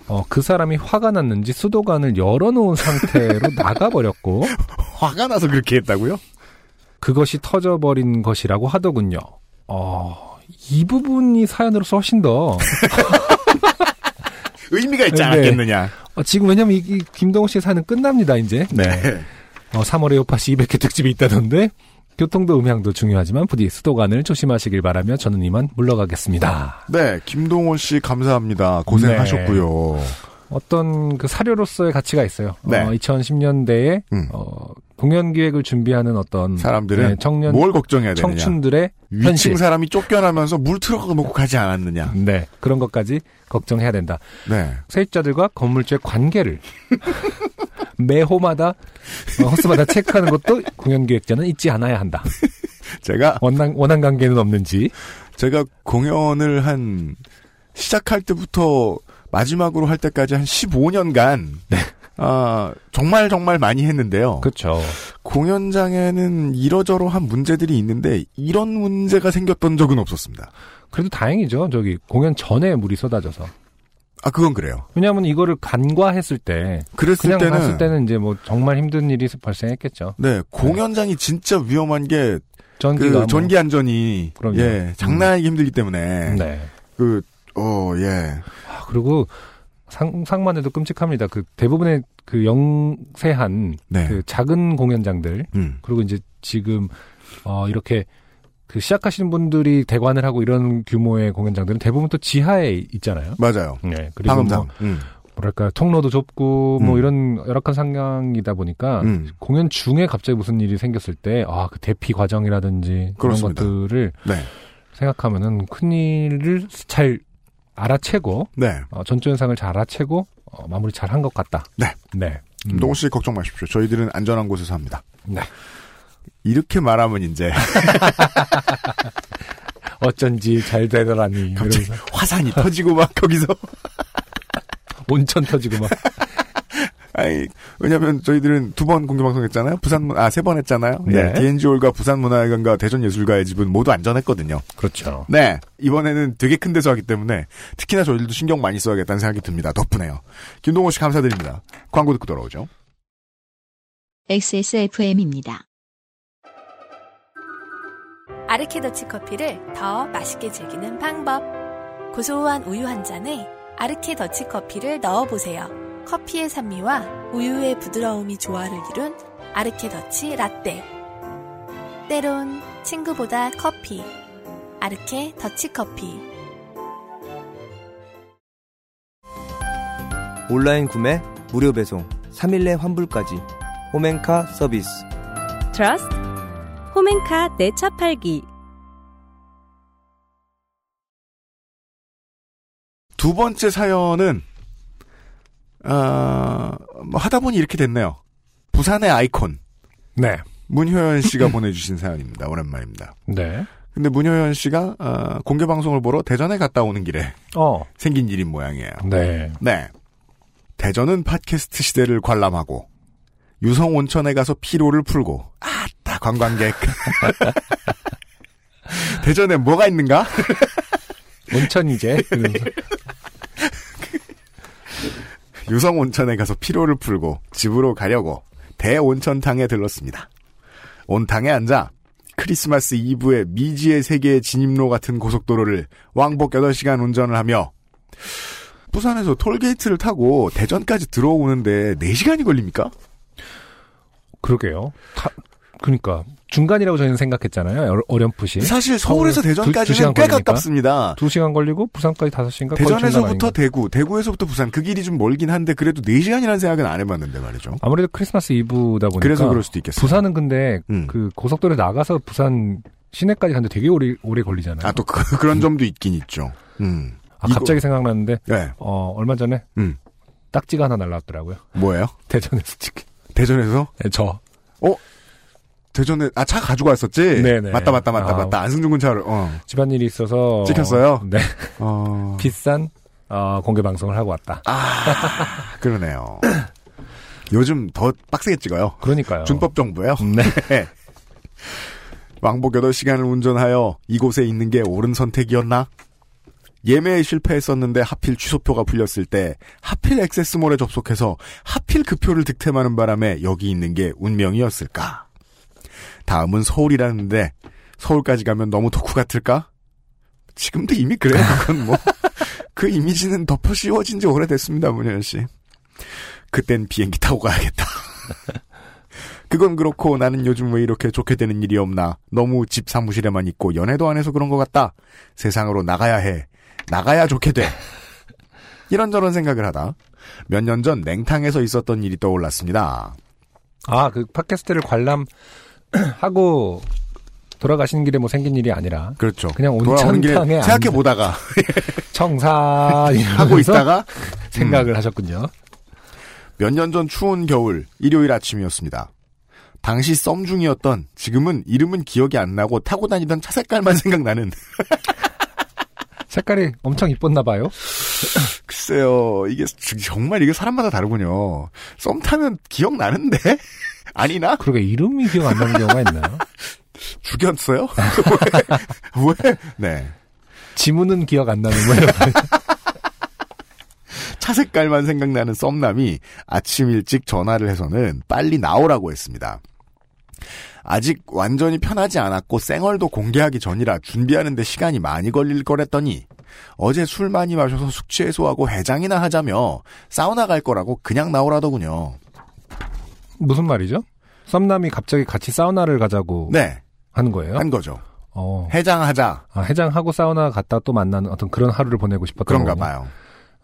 어, 그 사람이 화가 났는지 수도관을 열어놓은 상태로 나가버렸고, 화가 나서 그렇게 했다고요? 그것이 터져버린 것이라고 하더군요. 어, 이 부분이 사연으로서 훨씬 더, 의미가 있지 네. 않았겠느냐. 어, 지금 왜냐면 이, 이 김동호 씨의 사는 끝납니다, 이제. 네. 어, 3월에 요파시 200회 특집이 있다던데, 교통도 음향도 중요하지만 부디 수도관을 조심하시길 바라며 저는 이만 물러가겠습니다. 네, 김동호 씨 감사합니다. 고생하셨고요. 어떤 그 사료로서의 가치가 있어요. 네. 어, 2010년대에 음. 어, 공연 기획을 준비하는 어떤 사람들은 네, 청년 뭘 걱정해야 되느냐. 청춘들의 위층 현실. 사람이 쫓겨나면서 물 틀어가 놓고 가지 않았느냐. 네 그런 것까지 걱정해야 된다. 네. 세입자들과 건물주의 관계를 매 호마다 어, 호스마다 체크하는 것도 공연 기획자는 잊지 않아야 한다. 제가 원한 원한 관계는 없는지. 제가 공연을 한 시작할 때부터 마지막으로 할 때까지 한 15년간 아, 정말 정말 많이 했는데요. 그렇죠. 공연장에는 이러저러한 문제들이 있는데 이런 문제가 생겼던 적은 없었습니다. 그래도 다행이죠. 저기 공연 전에 물이 쏟아져서. 아, 그건 그래요. 왜냐하면 이거를 간과했을 때 그랬을 때는 봤을 때는 이제 뭐 정말 힘든 일이 발생했겠죠. 네, 공연장이 진짜 위험한 게 전기가 그 뭐- 전기 안전이 그럼요. 예, 장난하기 힘들기 때문에 네. 그 어, 예. 아, 그리고 상상만 해도 끔찍합니다. 그 대부분의 그 영세한 네. 그 작은 공연장들 음. 그리고 이제 지금 어 이렇게 그 시작하시는 분들이 대관을 하고 이런 규모의 공연장들은 대부분 또 지하에 있잖아요. 맞아요. 네. 그리고 방음장. 뭐 음. 뭐랄까 통로도 좁고 뭐 음. 이런 열악한 상황이다 보니까 음. 공연 중에 갑자기 무슨 일이 생겼을 때 아 그 대피 과정이라든지. 그런 것들을 네. 생각하면은 큰 일을 잘 알아채고 네. 어, 전조 현상을 잘 알아채고 어, 마무리 잘 한 것 같다. 네. 네. 음. 김동호 씨 걱정 마십시오. 저희들은 안전한 곳에서 합니다. 네. 이렇게 말하면 이제 어쩐지 잘 되더라니. 갑자기 이러면서 화산이 터지고 막 거기서 온천 터지고 막. 아니 왜냐면 저희들은 두 번 공개 방송 했잖아요. 부산 아 세 번 했잖아요. 네. 네. DNG홀과 부산문화회관과 대전예술가의 집은 모두 안전했거든요. 그렇죠. 네. 이번에는 되게 큰 데서 하기 때문에 특히나 저희들도 신경 많이 써야겠다는 생각이 듭니다. 덕분에요. 김동호 씨 감사드립니다. 광고 듣고 돌아오죠. XSFM입니다. 아르케더치 커피를 더 맛있게 즐기는 방법. 고소한 우유 한 잔에 아르케 더치 커피를 넣어보세요. 커피의 산미와 우유의 부드러움이 조화를 이룬 아르케 더치 라떼. 때론 친구보다 커피. 아르케 더치 커피. 온라인 구매, 무료 배송, 3일 내 환불까지. 홈엔카 서비스. 트러스트 홈엔카 내차 팔기 두 번째 사연은 아, 뭐 하다 보니 이렇게 됐네요. 부산의 아이콘 네. 문효연 씨가 보내주신 사연입니다. 오랜만입니다. 네. 근데 문효연 씨가 아, 공개 방송을 보러 대전에 갔다 오는 길에 어. 생긴 일인 모양이에요. 네. 네. 대전은 팟캐스트 시대를 관람하고 유성 온천에 가서 피로를 풀고 아따 관광객 대전에 뭐가 있는가? 온천이제. 유성 온천에 가서 피로를 풀고 집으로 가려고 대온천탕에 들렀습니다. 온탕에 앉아 크리스마스 이브의 미지의 세계의 진입로 같은 고속도로를 왕복 8시간 운전을 하며 부산에서 톨게이트를 타고 대전까지 들어오는데 4시간이 걸립니까? 그러게요. 타, 그러니까 중간이라고 저희는 생각했잖아요. 어- 어렴풋이. 사실 서울에서 대전까지는 꽤. 가깝습니다. 두 시간 걸리고 부산까지 다섯 시간가 대전에서부터 대구, 대구에서부터 부산 그 길이 좀 멀긴 한데 그래도 4시간이라는 생각은 안 해봤는데 말이죠. 아무래도 크리스마스 이브다 보니까 그래서 그럴 수도 있겠어요. 부산은 근데 음. 그 고속도로에 나가서 부산 시내까지 가는데 되게 오래 오래 걸리잖아요. 아, 또 그, 런 점도 있긴 있죠. 음. 아, 갑자기 생각났는데 네. 어 얼마 전에 음. 딱지가 하나 날라왔더라고요. 뭐예요? 대전에서 치킨. 대전에서? 네, 저. 대전에, 아, 차 가지고 왔었지? 네네. 맞다, 맞다, 맞다, 아. 맞다. 안승준 군 차를, 어. 집안일이 있어서 찍혔어요? 네. 어. 비싼 어, 공개 방송을 하고 왔다. 아, 그러네요. 요즘 더 빡세게 찍어요. 그러니까요. 준법 정부예요. 네. 왕복 8시간을 운전하여 이곳에 있는 게 옳은 선택이었나? 예매에 실패했었는데 하필 취소표가 풀렸을 때 하필 액세스몰에 접속해서 하필 그 표를 득템하는 바람에 여기 있는 게 운명이었을까? 다음은 서울이라는데 서울까지 가면 너무 덕후 같을까? 지금도 이미 그래요. 그건 뭐. 그 이미지는 덮어 씌워진 지 오래됐습니다, 문현 씨. 그땐 비행기 타고 가야겠다. 그건 그렇고 나는 요즘 왜 이렇게 좋게 되는 일이 없나. 너무 집 사무실에만 있고 연애도 안 해서 그런 것 같다. 세상으로 나가야 해. 나가야 좋게 돼. 이런저런 생각을 하다 몇 년 전 냉탕에서 있었던 일이 떠올랐습니다. 아, 그 팟캐스트를 관람 하고 돌아가시는 길에 뭐 생긴 일이 아니라. 그렇죠. 그냥 온천탕에 생각해 보다가 청사 하고 있다가 생각을 하셨군요. 몇 년 전 추운 겨울 일요일 아침이었습니다. 당시 썸 중이었던 지금은 이름은 기억이 안 나고 타고 다니던 차 색깔만 생각나는 색깔이 엄청 이뻤나 봐요. 글쎄요 이게 정말 이게 사람마다 다르군요. 썸 타면 기억 나는데 아니나? 그러게 이름이 기억 안 나는 경우가 있나요? 죽였어요? 왜? 왜? 네. 지문은 기억 안 나는 거예요. 차 색깔만 생각나는 썸남이 아침 일찍 전화를 해서는 빨리 나오라고 했습니다. 아직 완전히 편하지 않았고 쌩얼도 공개하기 전이라 준비하는데 시간이 많이 걸릴 거랬더니 어제 술 많이 마셔서 숙취 해소하고 해장이나 하자며 사우나 갈 거라고 그냥 나오라더군요. 무슨 말이죠? 썸남이 갑자기 같이 사우나를 가자고 네. 하는 거예요? 한 거죠. 어. 해장하자. 아, 해장하고 사우나 갔다 또 만나는 어떤 그런 하루를 보내고 싶었던 그런가 거군요. 봐요.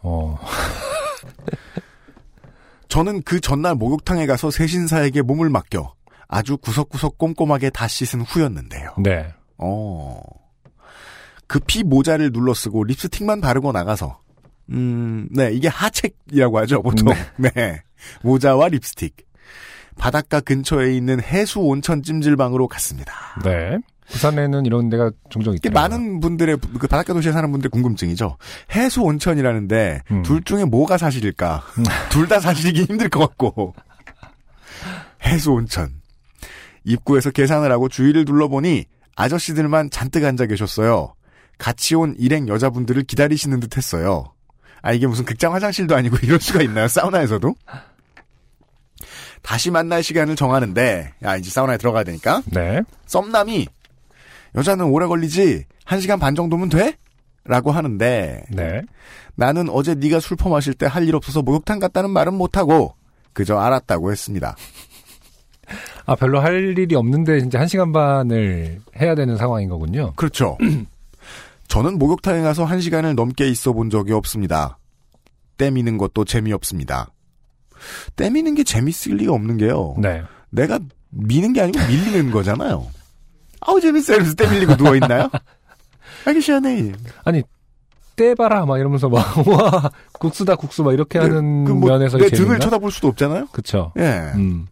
어. 저는 그 전날 목욕탕에 가서 세신사에게 몸을 맡겨 아주 구석구석 꼼꼼하게 다 씻은 후였는데요. 네. 어. 급히 모자를 눌러 쓰고 립스틱만 바르고 나가서 음, 네, 이게 하책이라고 하죠, 보통. 네. 모자와 립스틱. 바닷가 근처에 있는 해수 온천 찜질방으로 갔습니다. 네. 부산에는 이런 데가 종종 있더라고요. 많은 분들의 그 바닷가 도시에 사는 분들의 궁금증이죠. 해수 온천이라는데 음. 둘 중에 뭐가 사실일까? 둘다 사실이긴 힘들 것 같고. 해수 온천. 입구에서 계산을 하고 주위를 둘러보니 아저씨들만 잔뜩 앉아 계셨어요. 같이 온 일행 여자분들을 기다리시는 듯 했어요. 아, 이게 무슨 극장 화장실도 아니고 이럴 수가 있나요? 사우나에서도? 다시 만날 시간을 정하는데, 야, 이제 사우나에 들어가야 되니까. 네. 썸남이, 여자는 오래 걸리지, 한 시간 반 정도면 돼? 라고 하는데, 네. 나는 어제 네가 술 퍼마실 때 할 일 없어서 목욕탕 갔다는 말은 못하고, 그저 알았다고 했습니다. 아, 별로 할 일이 없는데 진짜 한 시간 반을 해야 되는 상황인 거군요. 그렇죠. 저는 목욕탕에 가서 한 시간을 넘게 있어 본 적이 없습니다. 때 미는 것도 재미없습니다. 때미는 게 재밌을 리가 없는 게요. 네. 내가 미는 게 아니고 밀리는 거잖아요. 아우 재밌어요. 이러면서 때 밀리고 누워 있나요? 알기 시원해. 아니, 떼봐라, 막 이러면서 막, 와, 국수다, 국수, 막 이렇게 하는 그 뭐, 면에서 내 등을 쳐다볼 수도 없잖아요. 그쵸. 예. 음.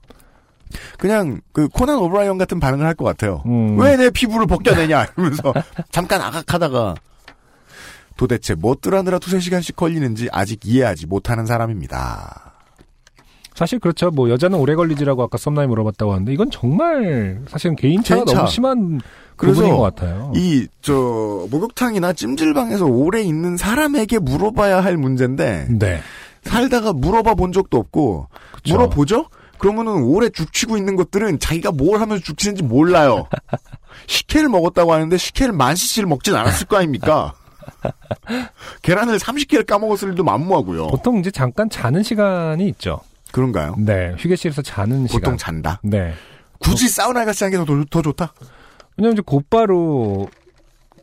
그냥 그 코난 오브라이언 같은 반응을 할 것 같아요. 음. 왜내 피부를 벗겨내냐 이러면서 잠깐 아각하다가 도대체 뭐 뜨라느라 두세 시간씩 걸리는지 아직 이해하지 못하는 사람입니다. 사실 그렇죠. 뭐 여자는 오래 걸리지라고 아까 썸남이 물어봤다고 하는데 이건 정말 사실은 개인차가 개인차. 너무 심한 부분인 것 같아요. 이 저 목욕탕이나 찜질방에서 오래 있는 사람에게 물어봐야 할 문제인데 네. 살다가 물어봐 본 적도 없고 그쵸. 물어보죠? 그러면은 오래 죽치고 있는 것들은 자기가 뭘 하면서 죽치는지 몰라요. 식혜를 먹었다고 하는데 식혜를 만 cc를 먹진 않았을 거 아닙니까? 계란을 30개를 까먹었을 일도 만무하고요. 보통 이제 잠깐 자는 시간이 있죠. 그런가요? 네. 휴게실에서 자는 시간. 보통 잔다. 네. 굳이 사우나에 가서 자는 게 더, 더 좋다? 왜냐면 이제 곧바로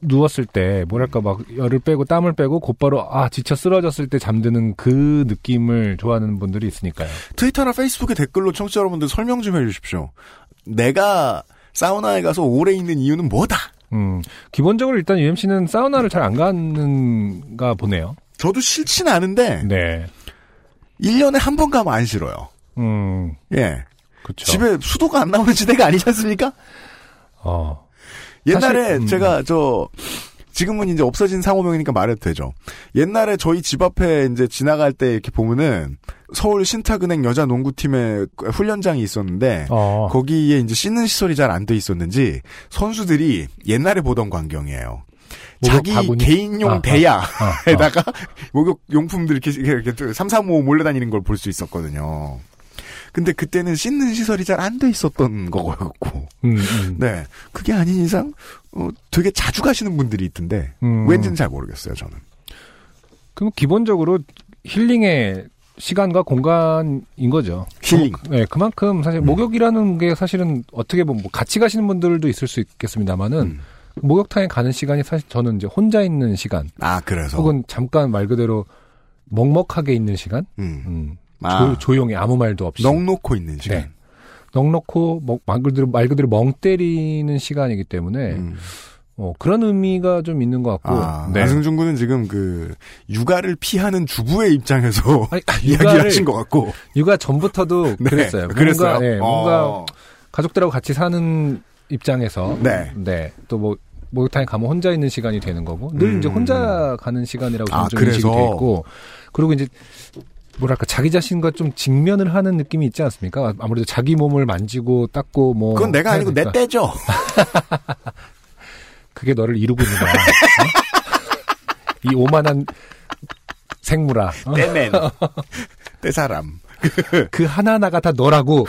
누웠을 때 뭐랄까 막 열을 빼고 땀을 빼고 곧바로 아 지쳐 쓰러졌을 때 잠드는 그 느낌을 좋아하는 분들이 있으니까요. 트위터나 페이스북에 댓글로 청취자 여러분들 설명 좀 해주십시오. 내가 사우나에 가서 오래 있는 이유는 뭐다? 음 기본적으로 일단 UMC는 사우나를 잘 안 가는가 보네요. 저도 싫진 않은데 네. 1년에 한 번 가면 안 싫어요. 음 예. 그렇죠. 집에 수도가 안 나오는 지대가 아니지 않습니까? 어 옛날에 사실, 음. 제가 저 지금은 이제 없어진 상호명이니까 말해도 되죠. 옛날에 저희 집 앞에 이제 지나갈 때 이렇게 보면은 서울 신탁은행 여자 농구팀의 훈련장이 있었는데 어. 거기에 이제 씻는 시설이 잘 안 돼 있었는지 선수들이 옛날에 보던 광경이에요. 자기 바구니? 개인용 아, 아, 대야에다가 목욕 용품들 이렇게 이렇게 3, 4, 5 몰려다니는 걸 볼 수 있었거든요. 근데 그때는 씻는 시설이 잘 안 돼 있었던 거였고. 음, 음. 네. 그게 아닌 이상, 어, 되게 자주 가시는 분들이 있던데, 음. 왠지는 잘 모르겠어요, 저는. 그럼 기본적으로 힐링의 시간과 공간인 거죠. 힐링. 그, 네, 그만큼 사실 목욕이라는 게 사실은 어떻게 보면 뭐 같이 가시는 분들도 있을 수 있겠습니다만은 음. 목욕탕에 가는 시간이 사실 저는 이제 혼자 있는 시간 아, 그래서. 혹은 잠깐 말 그대로 먹먹하게 있는 시간, 음. 음, 아. 조, 용히 아무 말도 없이 넉놓고 있는 시간. 네. 넉넉고 먹- 말 그대로 말 그대로 멍 때리는 시간이기 때문에 음. 어, 그런 의미가 좀 있는 것 같고 아, 네. 안승준 군은 지금 그 육아를 피하는 주부의 입장에서 아니, 이야기를 육아를- 하신 것 같고. 육아 전부터도 네, 그랬어요. 그랬어요? 뭔가, 네, 뭔가 어. 가족들하고 같이 사는 입장에서 네. 또뭐 목욕탕에 가면 혼자 있는 시간이 되는 거고 늘 음. 이제 혼자 가는 시간이라고 아, 좀 인식이? 돼 있고 그리고 이제 뭐랄까 자기 자신과 좀 직면을 하는 느낌이 있지 않습니까? 아무래도 자기 몸을 만지고 닦고 뭐 그건 내가 아니고 내 되니까. 때죠. 그게 너를 이루고 있는 거야. 어? 이 오만한 생물아. 어? 때맨. 때 사람. 그 하나하나가 다 너라고.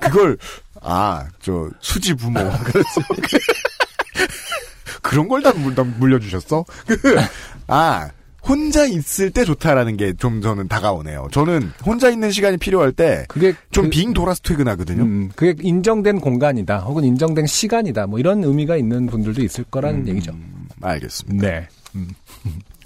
그걸, 아, 저, 수지 부모. 그런 걸 다 물려주셨어? 그, 아, 혼자 있을 때 좋다라는 게 좀 저는 다가오네요. 저는 혼자 있는 시간이 필요할 때, 그게 좀 그- 빙 돌아서 퇴근하거든요. 음, 그게 인정된 공간이다. 혹은 인정된 시간이다. 뭐 이런 의미가 있는 분들도 있을 거라는 음, 얘기죠. 알겠습니다. 네. 음.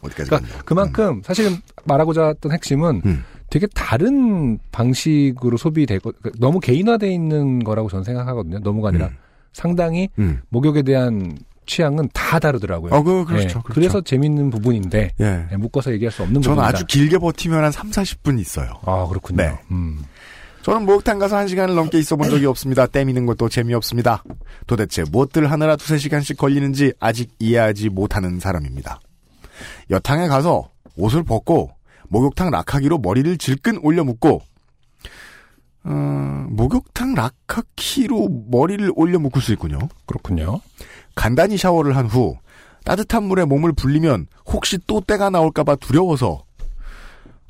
어디까지 그러니까? 그만큼 사실은 말하고자 했던 핵심은 음. 되게 다른 방식으로 소비되고 그러니까 너무 개인화돼 있는 거라고 저는 생각하거든요. 너무가 아니라 음. 상당히 음. 목욕에 대한 취향은 다 다르더라고요. 어, 그, 그렇죠, 예, 그렇죠. 그래서 재밌는 부분인데 예. 예, 묶어서 얘기할 수 없는 저는 부분이다. 아주 길게 버티면 한 3, 40분 있어요. 아 그렇군요. 네. 음. 저는 목욕탕 가서 한 시간을 넘게 있어 본 적이 없습니다. 때미는 것도 재미없습니다. 도대체 무엇들 하느라 두세 시간씩 걸리는지 아직 이해하지 못하는 사람입니다. 여탕에 가서 옷을 벗고 목욕탕 락하기로 머리를 질끈 올려 묶고 어, 목욕탕 락하기로 머리를 올려 묶을 수 있군요. 그렇군요. 간단히 샤워를 한 후 따뜻한 물에 몸을 불리면 혹시 또 때가 나올까봐 두려워서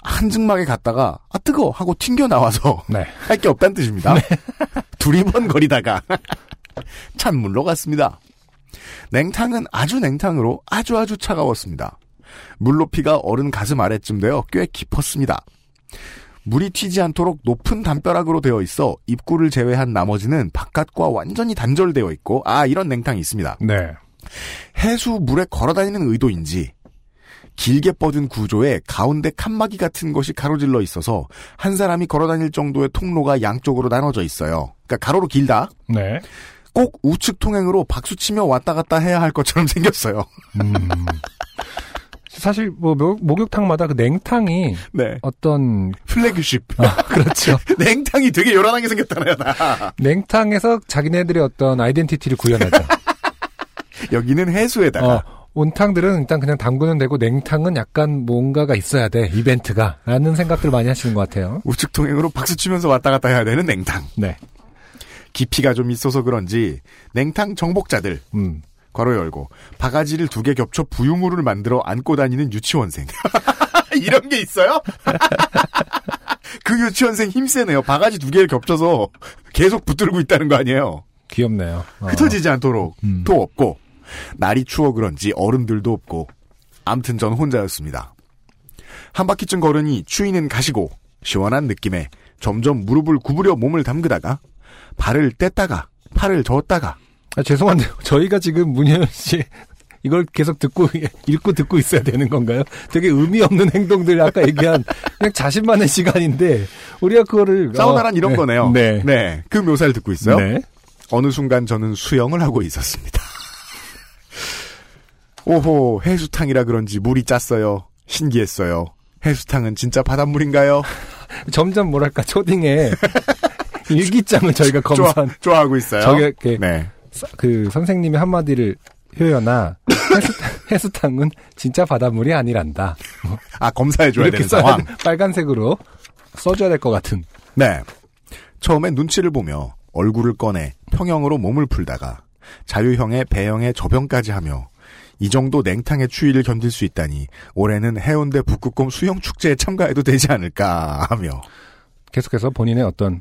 한증막에 갔다가 아 뜨거 하고 튕겨 나와서 네. 할게 없다는 뜻입니다. 두리번거리다가 찬물로 갔습니다. 냉탕은 아주 냉탕으로 아주 아주 차가웠습니다. 물 높이가 어른 가슴 아래쯤 되어 꽤 깊었습니다. 물이 튀지 않도록 높은 담벼락으로 되어 있어 입구를 제외한 나머지는 바깥과 완전히 단절되어 있고 아 이런 냉탕이 있습니다. 네. 해수 물에 걸어다니는 의도인지 길게 뻗은 구조에 가운데 칸막이 같은 것이 가로질러 있어서 한 사람이 걸어다닐 정도의 통로가 양쪽으로 나눠져 있어요. 그러니까 가로로 길다. 네. 꼭 우측 통행으로 박수치며 왔다 갔다 해야 할 것처럼 생겼어요. 음. 사실 뭐 목- 목욕탕마다 그 냉탕이 네. 어떤 플래그십. 아, 그렇죠. 냉탕이 되게 요란하게 생겼잖아요, 나. 냉탕에서 자기네들의 어떤 아이덴티티를 구현하죠. 여기는 해수에다가. 어, 온탕들은 일단 그냥 담그는 되고 냉탕은 약간 뭔가가 있어야 돼 이벤트가 라는 생각들 많이 하시는 것 같아요. 우측 통행으로 박수 치면서 왔다 갔다 해야 되는 냉탕. 네. 깊이가 좀 있어서 그런지 냉탕 정복자들 음. 괄호 열고 바가지를 두 개 겹쳐 부유물을 만들어 안고 다니는 유치원생 이런 게 있어요? 그 유치원생 힘세네요. 바가지 두 개를 겹쳐서 계속 붙들고 있다는 거 아니에요? 귀엽네요. 어. 흩어지지 않도록 음. 또 없고 날이 추워 그런지 어른들도 없고 암튼 전 혼자였습니다. 한 바퀴쯤 걸으니 추위는 가시고 시원한 느낌에 점점 무릎을 구부려 몸을 담그다가 발을 뗐다가 팔을 저었다가 아, 죄송한데요. 저희가 지금 문현 씨 이걸 계속 듣고 읽고 듣고 있어야 되는 건가요? 되게 의미 없는 행동들 아까 얘기한 그냥 자신만의 시간인데 우리가 그거를 사우나란 어, 이런 네. 거네요. 네. 네. 그 묘사를 듣고 있어요. 네. 어느 순간 저는 수영을 하고 있었습니다. 오호, 해수탕이라 그런지 물이 짰어요. 신기했어요. 해수탕은 진짜 바닷물인가요? 점점 뭐랄까 초딩에 일기장을 저희가 좋아, 검사한 좋아 하고 있어요. 저게 네. 사- 그 선생님이 한마디를 효연아 해수탕, 해수탕 은 진짜 바닷물이 아니란다. 아, 검사해줘야 되는 상황. 돼. 빨간색으로 써줘야 될 것 같은. 네. 처음엔 눈치를 보며 얼굴을 꺼내 평형으로 몸을 풀다가 자유형의 배형의 저병까지 하며 이 정도 냉탕의 추위를 견딜 수 있다니 올해는 해운대 북극곰 수영축제에 참가해도 되지 않을까 하며 계속해서 본인의 어떤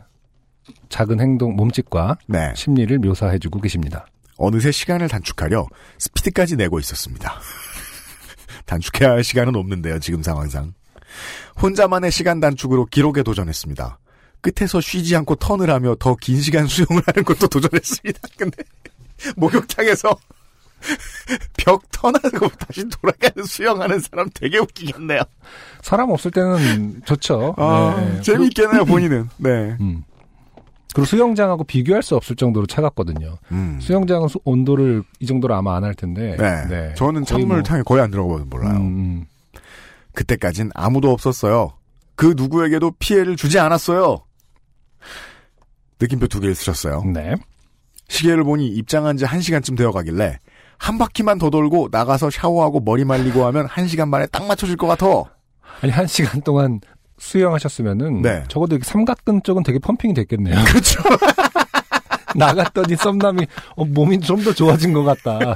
작은 행동, 몸짓과 네. 심리를 묘사해주고 계십니다. 어느새 시간을 단축하려 스피드까지 내고 있었습니다. 단축해야 할 시간은 없는데요, 지금 상황상. 혼자만의 시간 단축으로 기록에 도전했습니다. 끝에서 쉬지 않고 턴을 하며 더 긴 시간 수영을 하는 것도 도전했습니다. 근데 목욕탕에서 벽 턴하고 다시 돌아가는 수영하는 사람 되게 웃기겠네요. 사람 없을 때는 좋죠. 아, 네. 재미있겠네요, 본인은. 네. 음. 그리고 수영장하고 비교할 수 없을 정도로 차갑거든요. 음. 수영장은 수- 온도를 이 정도로 아마 안 할 텐데. 네. 네. 저는 거의 뭐- 찬물탕에 거의 안 들어가봐서 몰라요. 음, 그때까진 아무도 없었어요. 그 누구에게도 피해를 주지 않았어요. 느낌표 두 개를 쓰셨어요. 네. 시계를 보니 입장한 지 한 시간쯤 되어 가길래 한 바퀴만 더 돌고 나가서 샤워하고 머리 말리고 하면 한 시간 만에 딱 맞춰질 것 같아. 아니 한 시간 동안 수영하셨으면은 네. 적어도 이렇게 삼각근 쪽은 되게 펌핑이 됐겠네요. 그렇죠. 나갔더니 썸남이 어, 몸이 좀 더 좋아진 것 같다.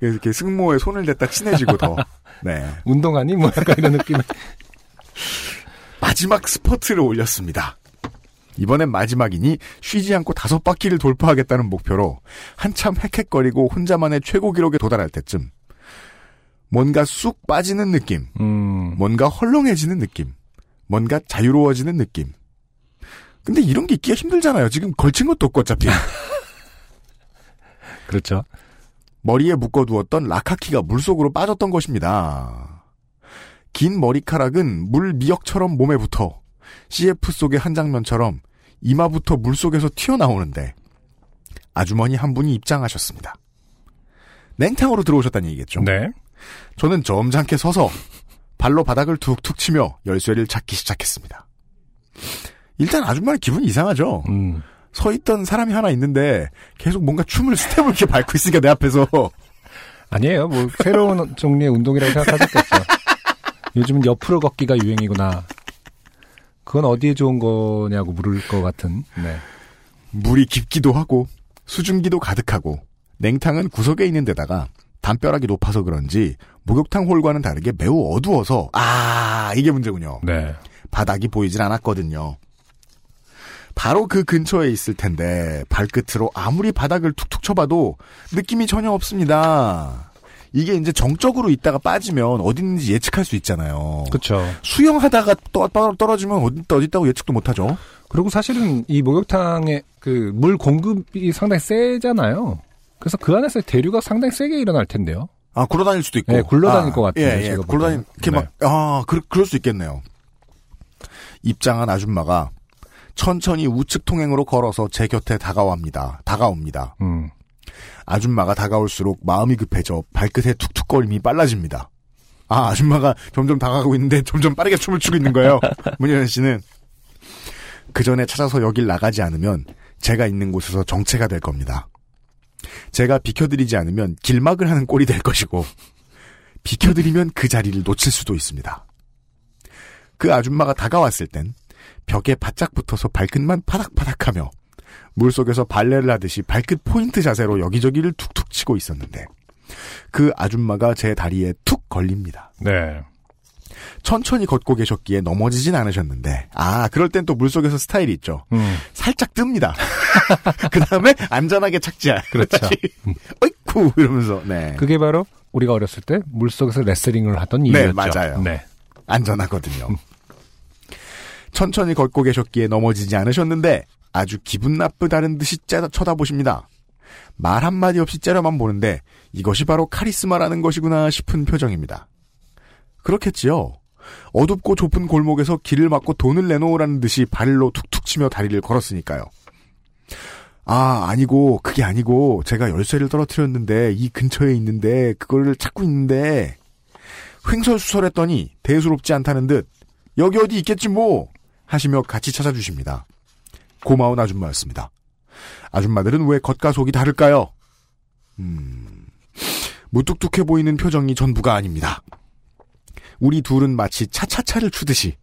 이렇게 승모에 손을 댔다 친해지고 더. 네. 운동하니 뭐 약간 이런 느낌. 마지막 스퍼트를 올렸습니다. 이번엔 마지막이니 쉬지 않고 다섯 바퀴를 돌파하겠다는 목표로 한참 헥헥거리고 혼자만의 최고 기록에 도달할 때쯤 뭔가 쑥 빠지는 느낌, 음, 뭔가 헐렁해지는 느낌, 뭔가 자유로워지는 느낌. 근데 이런 게 있기가 힘들잖아요. 지금 걸친 것도 없고 어차피. 그렇죠. 머리에 묶어두었던 라카키가 물속으로 빠졌던 것입니다. 긴 머리카락은 물 미역처럼 몸에 붙어 CF 속의 한 장면처럼 이마부터 물속에서 튀어나오는데 아주머니 한 분이 입장하셨습니다. 냉탕으로 들어오셨다는 얘기겠죠. 네. 저는 점잖게 서서 발로 바닥을 툭툭 치며 열쇠를 찾기 시작했습니다. 일단 아줌마는 기분이 이상하죠. 음. 서 있던 사람이 하나 있는데 계속 뭔가 춤을 스텝을 이렇게 밟고 있으니까 내 앞에서 아니에요. 뭐 새로운 종류의 운동이라고 생각하셨겠죠. 요즘은 옆으로 걷기가 유행이구나. 그건 어디에 좋은 거냐고 물을 것 같은. 네. 물이 깊기도 하고 수증기도 가득하고 냉탕은 구석에 있는 데다가 담벼락이 높아서 그런지 목욕탕 홀과는 다르게 매우 어두워서 아 이게 문제군요. 네. 바닥이 보이질 않았거든요. 바로 그 근처에 있을 텐데 발끝으로 아무리 바닥을 툭툭 쳐봐도 느낌이 전혀 없습니다. 이게 이제 정적으로 있다가 빠지면 어디 있는지 예측할 수 있잖아요. 그렇죠. 수영하다가 떠, 떠- 떨어지면 어디, 어디 있다고 예측도 못 하죠. 그리고 사실은 이 목욕탕의 그물 공급이 상당히 세잖아요. 그래서 그 안에서 대류가 상당히 세게 일어날 텐데요. 아 굴러다닐 수도 있고. 네, 굴러다닐 아, 것 같아요, 예, 예. 보기에는. 이렇게 네. 막 아, 그, 그럴 수 있겠네요. 입장한 아줌마가 천천히 우측 통행으로 걸어서 제 곁에 다가옵니다. 다가옵니다. 음. 아줌마가 다가올수록 마음이 급해져 발끝의 툭툭거림이 빨라집니다. 아, 아줌마가 점점 다가가고 있는데 점점 빠르게 춤을 추고 있는 거예요. 문희연 씨는. 그 전에 찾아서 여길 나가지 않으면 제가 있는 곳에서 정체가 될 겁니다. 제가 비켜드리지 않으면 길막을 하는 꼴이 될 것이고, 비켜드리면 그 자리를 놓칠 수도 있습니다. 그 아줌마가 다가왔을 땐 벽에 바짝 붙어서 발끝만 파닥파닥하며 물속에서 발레를 하듯이 발끝 포인트 자세로 여기저기를 툭툭 치고 있었는데 그 아줌마가 제 다리에 툭 걸립니다. 네. 천천히 걷고 계셨기에 넘어지진 않으셨는데 아 그럴 땐 또 물속에서 스타일이 있죠. 음. 살짝 뜹니다. 그 다음에 안전하게 착지할. 그렇죠. 어이쿠 이러면서 네. 그게 바로 우리가 어렸을 때 물속에서 레슬링을 하던 네, 이유였죠. 맞아요. 네. 안전하거든요. 천천히 걷고 계셨기에 넘어지지 않으셨는데 아주 기분 나쁘다는 듯이 째다 쳐다보십니다. 말 한마디 없이 째려만 보는데 이것이 바로 카리스마라는 것이구나 싶은 표정입니다. 그렇겠지요. 어둡고 좁은 골목에서 길을 막고 돈을 내놓으라는 듯이 발로 툭툭 치며 다리를 걸었으니까요. 아, 아니고, 그게 아니고, 제가 열쇠를 떨어뜨렸는데, 이 근처에 있는데, 그거를 찾고 있는데, 횡설수설했더니, 대수롭지 않다는 듯, 여기 어디 있겠지 뭐! 하시며 같이 찾아주십니다. 고마운 아줌마였습니다. 아줌마들은 왜 겉과 속이 다를까요? 음, 무뚝뚝해 보이는 표정이 전부가 아닙니다. 우리 둘은 마치 차차차를 추듯이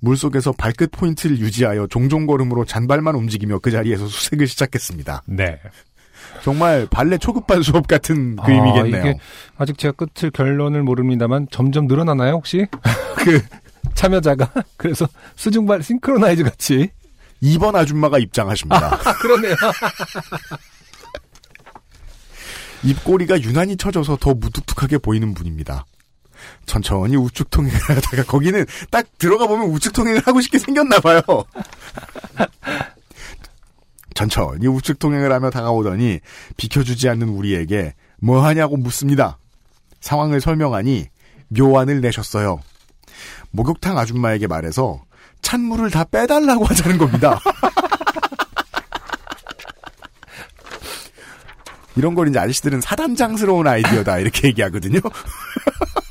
물속에서 발끝 포인트를 유지하여 종종 걸음으로 잔발만 움직이며 그 자리에서 수색을 시작했습니다. 네. 정말 발레 초급반 수업 같은 아, 그림이겠네요. 이게 아직 제가 끝을 결론을 모릅니다만 점점 늘어나나요 혹시? 그 참여자가 그래서 수중발 싱크로나이즈 같이 2번 아줌마가 입장하십니다. 아, 그러네요. 입꼬리가 유난히 처져서 더 무뚝뚝하게 보이는 분입니다. 천천히 우측 통행을 하다가 거기는 딱 들어가 보면 우측 통행을 하고 싶게 생겼나 봐요. 천천히 우측 통행을 하며 다가오더니 비켜주지 않는 우리에게 뭐 하냐고 묻습니다. 상황을 설명하니 묘안을 내셨어요. 목욕탕 아줌마에게 말해서 찬물을 다 빼달라고 하자는 겁니다. 이런 걸 이제 아저씨들은 사단장스러운 아이디어다 이렇게 얘기하거든요.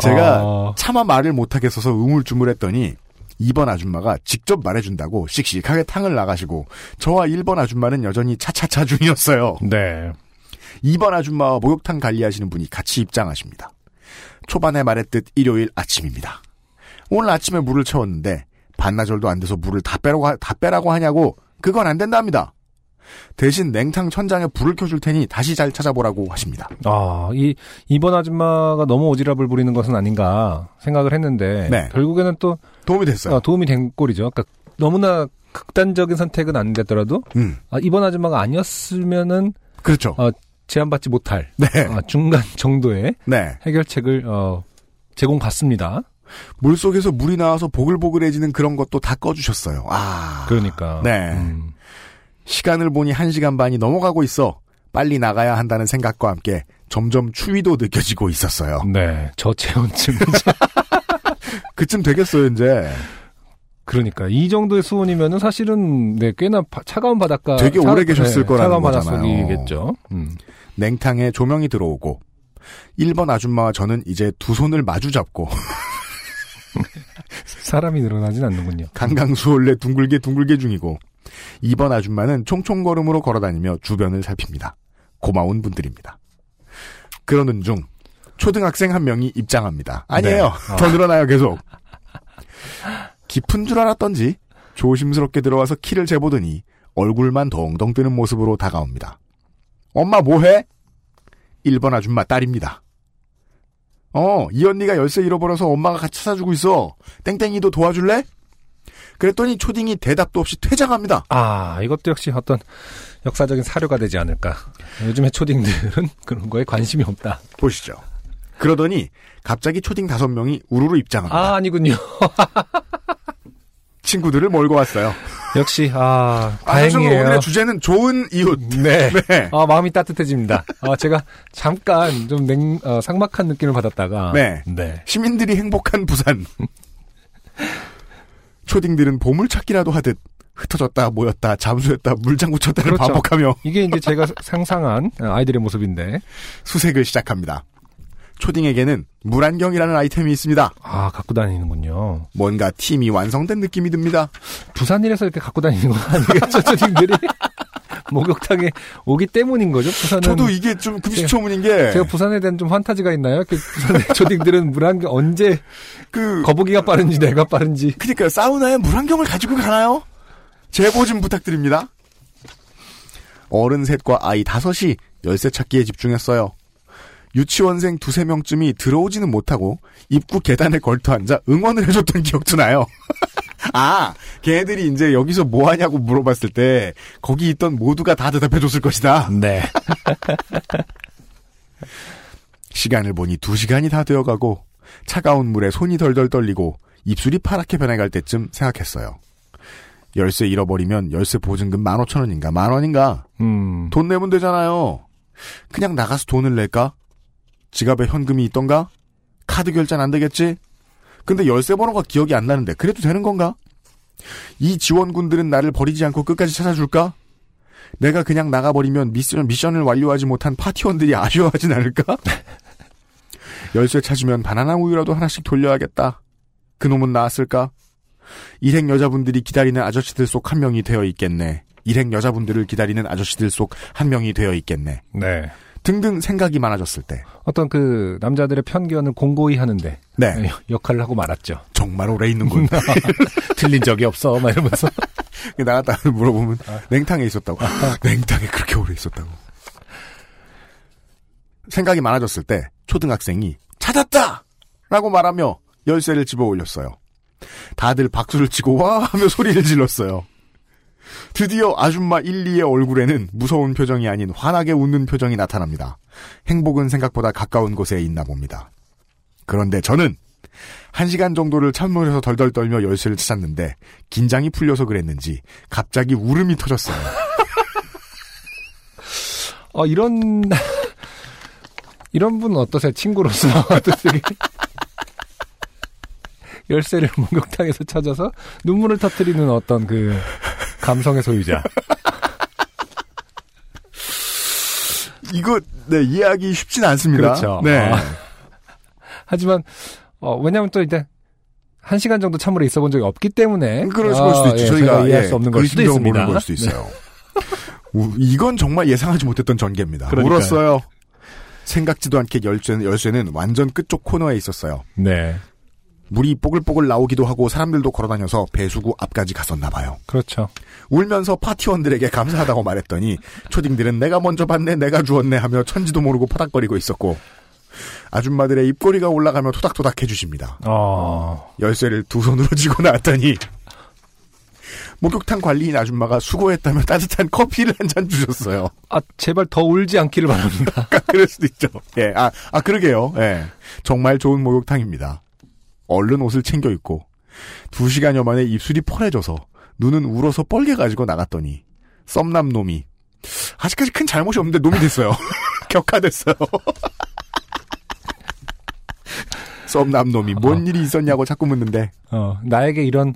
제가 어. 차마 말을 못하겠어서 우물쭈물했더니 2번 아줌마가 직접 말해준다고 씩씩하게 탕을 나가시고 저와 1번 아줌마는 여전히 차차차 중이었어요. 네. 2번 아줌마와 목욕탕 관리하시는 분이 같이 입장하십니다. 초반에 말했듯 일요일 아침입니다. 오늘 아침에 물을 채웠는데 반나절도 안 돼서 물을 다 빼라고, 하- 다 빼라고 하냐고 그건 안 된답니다. 대신 냉탕 천장에 불을 켜줄 테니 다시 잘 찾아보라고 하십니다. 아, 이, 이번 아줌마가 너무 오지랖을 부리는 것은 아닌가 생각을 했는데, 네. 결국에는 또, 도움이 됐어요. 어, 도움이 된 꼴이죠. 그러니까 너무나 극단적인 선택은 안 됐더라도, 음, 아, 이번 아줌마가 아니었으면은, 그렇죠. 어, 제한받지 못할, 네. 아, 중간 정도의 네. 해결책을, 어, 제공 받습니다. 물 속에서 물이 나와서 보글보글해지는 그런 것도 다 꺼주셨어요. 아. 그러니까. 네. 음, 시간을 보니 1시간 반이 넘어가고 있어 빨리 나가야 한다는 생각과 함께 점점 추위도 느껴지고 있었어요. 네. 저체온증. 그쯤 되겠어요, 이제. 그러니까 이 정도의 수온이면은 사실은 네 꽤나 바- 차가운 바닷가 되게 오래 계셨을 거라는 차가운. 바닷속이겠죠. 음. 냉탕에 조명이 들어오고 1번 아줌마와 저는 이제 두 손을 마주 잡고 사람이 늘어나진 않는군요. 강강수월래 둥글게 둥글게 중이고 2번 아줌마는 총총걸음으로 걸어다니며 주변을 살핍니다. 고마운 분들입니다. 그러는 중 초등학생 한 명이 입장합니다. 아니에요. 네. 아. 더 늘어나요 계속. 깊은 줄 알았던지 조심스럽게 들어와서 키를 재보더니 얼굴만 덩덩 뜨는 모습으로 다가옵니다. 엄마 뭐해? 1번 아줌마 딸입니다. 어, 이 언니가 열쇠 잃어버려서 엄마가 같이 찾아주고 있어. 땡땡이도 도와줄래? 그랬더니 초딩이 대답도 없이 퇴장합니다. 아, 이것도 역시 어떤 역사적인 사료가 되지 않을까. 요즘의 초딩들은 그런 거에 관심이 없다. 보시죠. 그러더니 갑자기 초딩 다섯 명이 우르르 입장합니다. 아, 아니군요. 친구들을 몰고 왔어요. 역시, 아, 아, 다행이에요. 오늘의 주제는 좋은 이웃. 네. 네. 아, 마음이 따뜻해집니다. 아, 제가 잠깐 좀 냉, 어, 삭막한 느낌을 받았다가. 네. 네. 시민들이 행복한 부산. 초딩들은 보물찾기라도 하듯 흩어졌다 모였다 잠수했다 물장구 쳤다를 그렇죠. 반복하며 이게 이제 제가 상상한 아이들의 모습인데. 수색을 시작합니다. 초딩에게는 물안경이라는 아이템이 있습니다. 아, 갖고 다니는군요. 뭔가 팀이 완성된 느낌이 듭니다. 부산일에서 이렇게 갖고 다니는 건 아니겠죠, 초딩들이? 목욕탕에 오기 때문인 거죠, 부산은. 저도 이게 좀 금시초문인 게 제가 부산에 대한 좀 판타지가 있나요? 그 부산의 초딩들은 물안경 언제 그 거북이가 빠른지 내가 빠른지. 그러니까 사우나에 물안경을 가지고 가나요? 제보 좀 부탁드립니다. 어른 셋과 아이 다섯이 열쇠 찾기에 집중했어요. 유치원생 두세 명쯤이 들어오지는 못하고 입구 계단에 걸터 앉아 응원을 해줬던 기억도 나요. 아, 걔네들이 이제 여기서 뭐 하냐고 물어봤을 때 거기 있던 모두가 다 대답해 줬을 것이다. 네. 시간을 보니 두 시간이 다 되어가고 차가운 물에 손이 덜덜 떨리고 입술이 파랗게 변해갈 때쯤 생각했어요. 열쇠 잃어버리면 열쇠 보증금 15,000원인가 만 원인가 음. 돈 내면 되잖아요. 그냥 나가서 돈을 낼까? 지갑에 현금이 있던가? 카드 결제는 안 되겠지? 근데 열쇠 번호가 기억이 안 나는데 그래도 되는 건가? 이 지원군들은 나를 버리지 않고 끝까지 찾아줄까? 내가 그냥 나가버리면 미션, 미션을 완료하지 못한 파티원들이 아쉬워하진 않을까? 열쇠 찾으면 바나나 우유라도 하나씩 돌려야겠다. 그놈은 나왔을까? 일행 여자분들이 기다리는 아저씨들 속 한 명이 되어 있겠네. 일행 여자분들을 기다리는 아저씨들 속 한 명이 되어 있겠네. 네. 등등 생각이 많아졌을 때 어떤 그 남자들의 편견을 공고히 하는데 네. 역할을 하고 말았죠. 정말 오래 있는군. 틀린 적이 없어. 막 이러면서. 나갔다 물어보면 냉탕에 있었다고. 냉탕에 그렇게 오래 있었다고. 생각이 많아졌을 때 초등학생이 찾았다! 라고 말하며 열쇠를 집어 올렸어요. 다들 박수를 치고 와 하며 소리를 질렀어요. 드디어 아줌마 1, 2의 얼굴에는 무서운 표정이 아닌 환하게 웃는 표정이 나타납니다. 행복은 생각보다 가까운 곳에 있나 봅니다. 그런데 저는 한 시간 정도를 찬물에서 덜덜 떨며 열쇠를 찾았는데 긴장이 풀려서 그랬는지 갑자기 울음이 터졌어요. 어, 이런, 이런 분은 어떠세요? 친구로서. 어떠세요? 열쇠를 목욕탕에서 찾아서 눈물을 터뜨리는 어떤 그 감성의 소유자. 이거 네 이해하기 쉽진 않습니다. 그렇죠. 네. 아. 하지만 어, 왜냐하면 또 이제 한 시간 정도 찬물에 있어본 적이 없기 때문에 그럴 수도 있죠. 예, 저희가 이해할 예, 수 없는 그걸 수도 있습니다. 모르는 걸 수도 있어요. 우- 이건 정말 예상하지 못했던 전개입니다. 그러니까요. 울었어요. 생각지도 않게 열쇠는, 열쇠는 완전 끝쪽 코너에 있었어요. 네. 물이 뽀글뽀글 나오기도 하고 사람들도 걸어다녀서 배수구 앞까지 갔었나 봐요. 그렇죠. 울면서 파티원들에게 감사하다고 말했더니 초딩들은 내가 먼저 봤네 내가 주었네 하며 천지도 모르고 파닥거리고 있었고 아줌마들의 입꼬리가 올라가며 토닥토닥 해주십니다. 어, 열쇠를 두 손으로 쥐고 나왔더니 목욕탕 관리인 아줌마가 수고했다며 따뜻한 커피를 한 잔 주셨어요. 아, 제발 더 울지 않기를 바랍니다. 그럴 수도 있죠. 예, 아, 아, 그러게요. 예. 정말 좋은 목욕탕입니다. 얼른 옷을 챙겨 입고, 두 시간여 만에 입술이 펄해져서, 눈은 울어서 뻘게 가지고 나갔더니, 썸남 놈이, 아직까지 큰 잘못이 없는데 놈이 됐어요. 격화됐어요. 썸남 놈이 뭔 일이 있었냐고 자꾸 묻는데, 어, 나에게 이런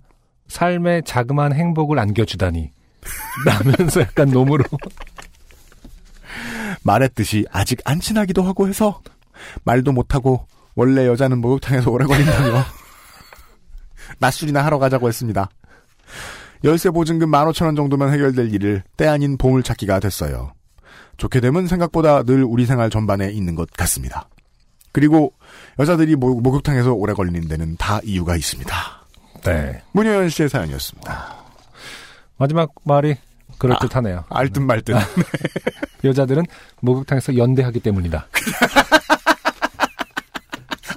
삶의 자그마한 행복을 안겨주다니. 라면서 약간 놈으로. 말했듯이 아직 안 친하기도 하고 해서, 말도 못하고, 원래 여자는 목욕탕에서 오래 걸린다며, 낮술이나 하러 가자고 했습니다. 열쇠 보증금 15,000원 정도면 해결될 일을 때 아닌 보물 찾기가 됐어요. 좋게 되면 생각보다 늘 우리 생활 전반에 있는 것 같습니다. 그리고 여자들이 목, 목욕탕에서 오래 걸리는 데는 다 이유가 있습니다. 네. 문효연 씨의 사연이었습니다. 마지막 말이 그럴듯하네요. 알듯 말듯. 여자들은 목욕탕에서 연대하기 때문이다.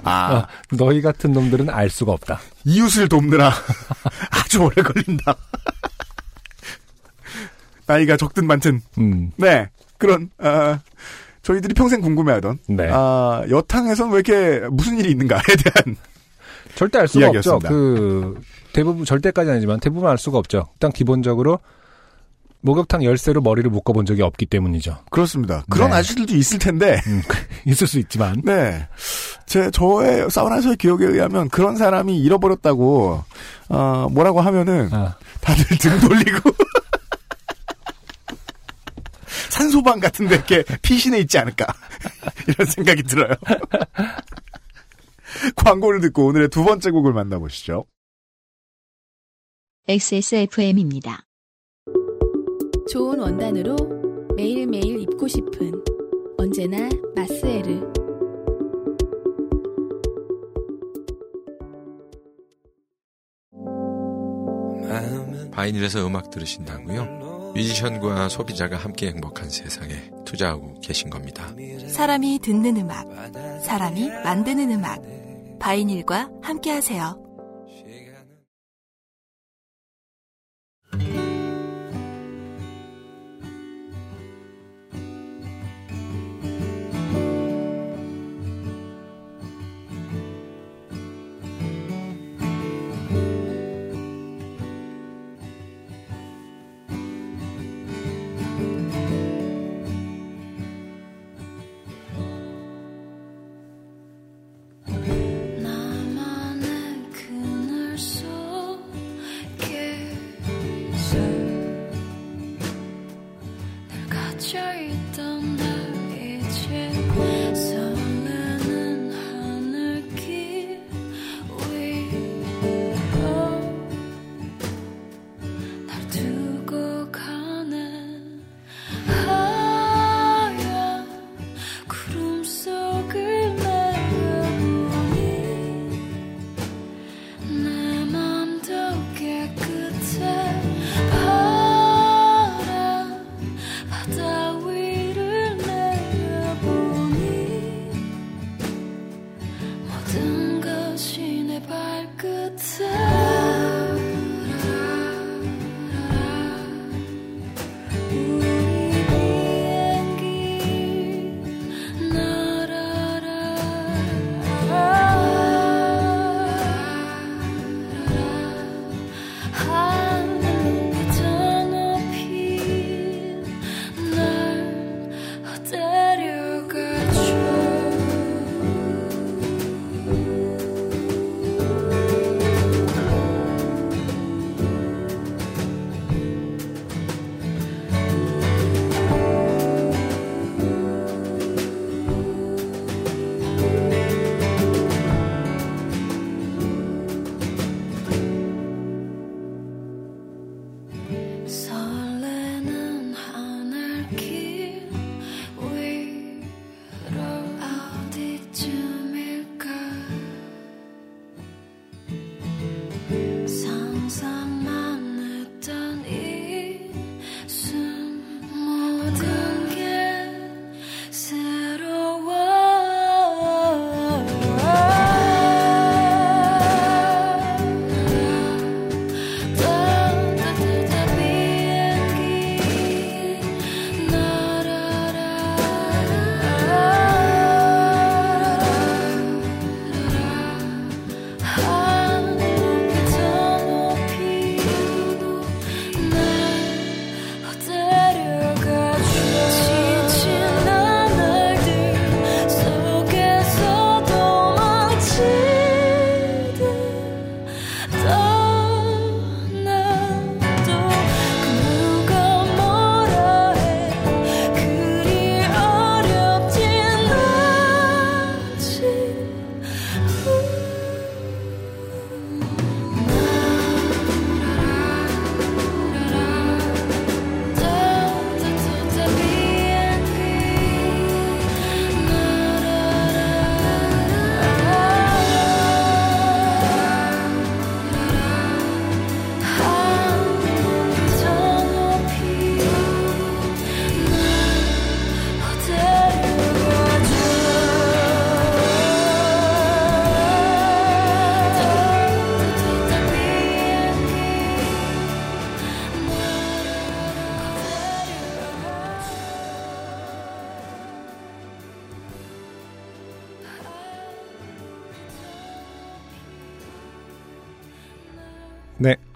아, 어, 너희 같은 놈들은 알 수가 없다. 이웃을 돕느라 아주 오래 걸린다. 나이가 적든 많든. 음, 네. 그런, 아, 저희들이 평생 궁금해하던, 네. 아, 여탕에선 왜 이렇게 무슨 일이 있는가에 대한 절대 알 수가 없죠. 이야기였습니다. 그 대부분 절대까지는 아니지만 대부분 알 수가 없죠. 일단 기본적으로 목욕탕 열쇠로 머리를 묶어본 적이 없기 때문이죠. 그렇습니다. 그런 네. 아저씨들도 있을 텐데, 음, 있을 수 있지만 네. 제, 저의 사우나에서의 기억에 의하면 그런 사람이 잃어버렸다고, 어, 뭐라고 하면은 아, 다들 등 돌리고, 산소방 같은데 이렇게 피신해 있지 않을까. 이런 생각이 들어요. 광고를 듣고 오늘의 두 번째 곡을 만나보시죠. XSFM입니다. 좋은 원단으로 매일매일 입고 싶은 언제나 마스에르. 바이닐에서 음악 들으신다고요? 뮤지션과 소비자가 함께 행복한 세상에 투자하고 계신 겁니다. 사람이 듣는 음악, 사람이 만드는 음악. 바이닐과 함께 하세요.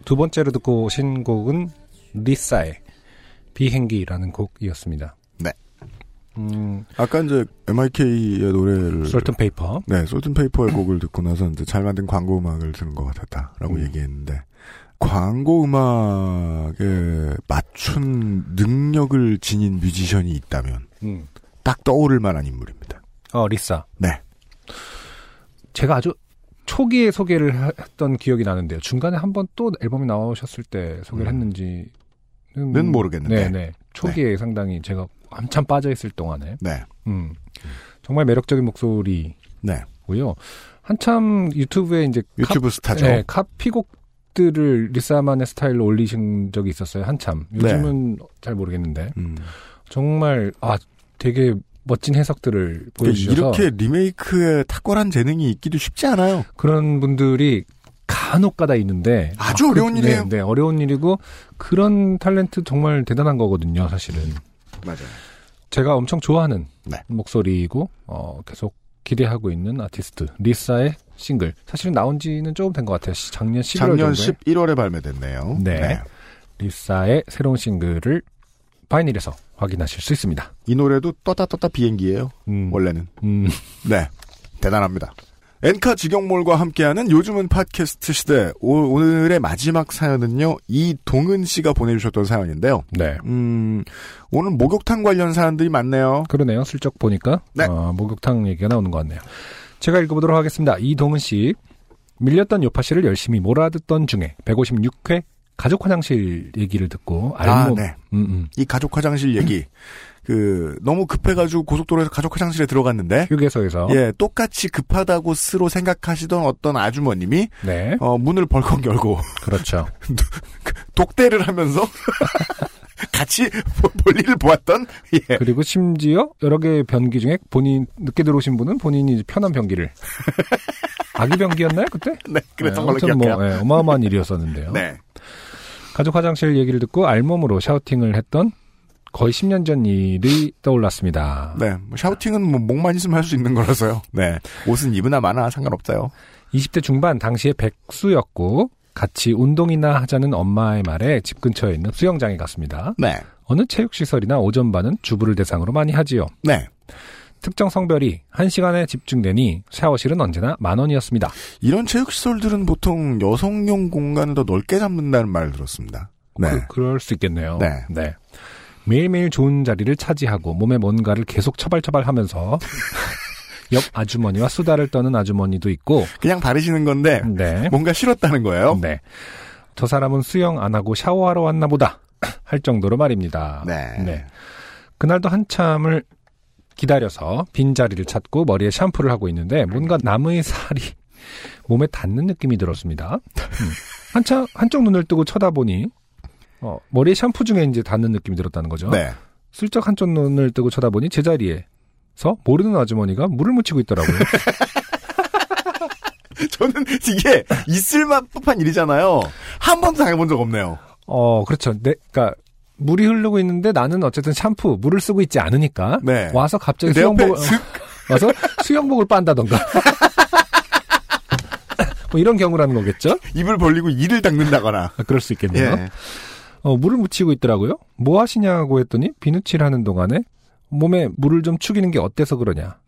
두 번째로 듣고 오신 곡은 리사의 비행기라는 곡이었습니다. 네. 음, 아까 이제 MYK의 노래를 솔튼 페이퍼. 네, 솔튼 페이퍼의 곡을 듣고 나서 이제 잘 만든 광고 음악을 들은 것 같았다라고 음. 얘기했는데 광고 음악에 맞춘 능력을 지닌 뮤지션이 있다면 음. 딱 떠오를 만한 인물입니다. 어, 리사. 네. 제가 아주 초기에 소개를 하- 했던 기억이 나는데요. 중간에 한 번 또 앨범이 나오셨을 때 소개를 했는지는 는 모르겠는데. 네, 네. 초기에 상당히 제가 한참 빠져 있을 동안에 네. 음. 정말 매력적인 목소리고요. 네. 한참 유튜브에 이제 유튜브 스타죠. 네, 카피곡들을 리사만의 스타일로 올리신 적이 있었어요. 한참. 요즘은 잘 모르겠는데 음. 정말 아 되게 멋진 해석들을 보여주셔서 이렇게 리메이크에 탁월한 재능이 있기도 쉽지 않아요. 그런 분들이 간혹가다 있는데 아주 아, 어려운 그- 일이에요. 네, 네, 어려운 일이고 그런 탤런트 정말 대단한 거거든요, 사실은. 맞아요. 제가 엄청 좋아하는 네. 목소리이고 어, 계속 기대하고 있는 아티스트 리사의 싱글. 사실은 나온 지는 조금 된 것 같아요. 시- 작년 11월 작년 정도에 11월에 발매됐네요. 네. 리사의 새로운 싱글을 바이닐에서 확인하실 수 있습니다. 이 노래도 떴다 떴다 비행기예요. 음. 원래는. 음. 네. 대단합니다. 엔카 직영몰과 함께하는 요즘은 팟캐스트 시대. 오, 오늘의 마지막 사연은요. 이동은 씨가 보내주셨던 사연인데요. 네. 음, 오늘 목욕탕 관련 사연들이 많네요. 그러네요. 슬쩍 보니까 네. 어, 목욕탕 얘기가 나오는 것 같네요. 제가 읽어보도록 하겠습니다. 이동은 씨 밀렸던 요파 씨를 열심히 몰아듣던 중에 156회 가족 화장실 얘기를 듣고 아, 알몸 네. 음, 음. 이 가족 화장실 얘기. 그, 너무 급해가지고 고속도로에서 가족 화장실에 들어갔는데. 휴게소에서 예, 똑같이 급하다고 스로 생각하시던 어떤 아주머님이. 네. 어, 문을 벌컥 열고. 그렇죠. 독대를 하면서. 같이 보- 볼일을 보았던. 예. 그리고 심지어 여러 개의 변기 중에 본인 늦게 들어오신 분은 본인이 편한 변기를 아기 변기였나요 그때? 네, 그랬던 걸로 아무튼 기억해요. 뭐 예, 어마어마한 일이었었는데요. 네. 가족 화장실 얘기를 듣고 알몸으로 샤우팅을 했던 거의 10년 전 일이 떠올랐습니다. 네. 뭐 샤우팅은 뭐 목만 있으면 할 수 있는 거라서요. 네. 옷은 입으나 마나 상관없어요. 20대 중반 당시에 백수였고 같이 운동이나 하자는 엄마의 말에 집 근처에 있는 수영장에 갔습니다. 네. 어느 체육시설이나 오전반은 주부를 대상으로 많이 하지요. 네. 특정 성별이 1시간에 집중되니 샤워실은 언제나 만 원이었습니다. 이런 체육시설들은 보통 여성용 공간을 더 넓게 잡는다는 말을 들었습니다. 네. 그, 럴수 있겠네요. 네. 매일매일 좋은 자리를 차지하고 몸에 뭔가를 계속 처발처발 하면서 옆 아주머니와 수다를 떠는 아주머니도 있고 그냥 바르시는 건데 네. 뭔가 싫었다는 거예요. 네. 저 사람은 수영 안 하고 샤워하러 왔나 보다 할 정도로 말입니다. 네. 그날도 한참을 기다려서 빈자리를 찾고 머리에 샴푸를 하고 있는데 뭔가 나무의 살이 몸에 닿는 느낌이 들었습니다. 음. 한참 한쪽 눈을 뜨고 쳐다보니 어, 머리에 샴푸 중에 이제 닿는 느낌이 들었다는 거죠. 네. 슬쩍 한쪽 눈을 뜨고 쳐다보니 제자리에서 모르는 아주머니가 물을 묻히고 있더라고요. 저는 이게 있을 법한 일이잖아요. 한 번도 당해본 적 없네요. 어, 그렇죠. 내, 그니까, 물이 흐르고 있는데 나는 어쨌든 샴푸, 물을 쓰고 있지 않으니까. 네. 와서 갑자기 수영복을, 슥 와서 수영복을 빤다던가. 뭐 이런 경우라는 거겠죠? 입을 벌리고 이를 닦는다거나. 아, 그럴 수 있겠네요. 예. 어, 물을 묻히고 있더라고요. 뭐 하시냐고 했더니 비누칠 하는 동안에 몸에 물을 좀 축이는 게 어때서 그러냐.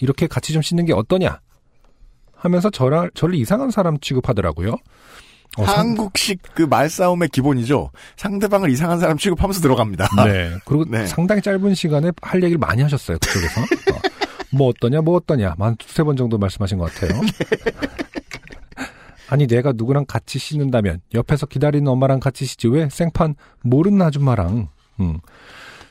이렇게 같이 좀 씻는 게 어떠냐. 하면서 저를, 저를 이상한 사람 취급하더라고요. 어, 상- 한국식 그 말싸움의 기본이죠. 상대방을 이상한 사람 취급하면서 들어갑니다. 네. 그리고 네. 상당히 짧은 시간에 할 얘기를 많이 하셨어요. 그쪽에서. 어, 뭐 어떠냐, 뭐 어떠냐. 한 두세 번 정도 말씀하신 것 같아요. 아니, 내가 누구랑 같이 씻는다면 옆에서 기다리는 엄마랑 같이 씻지 왜 생판 모르는 아줌마랑. 음.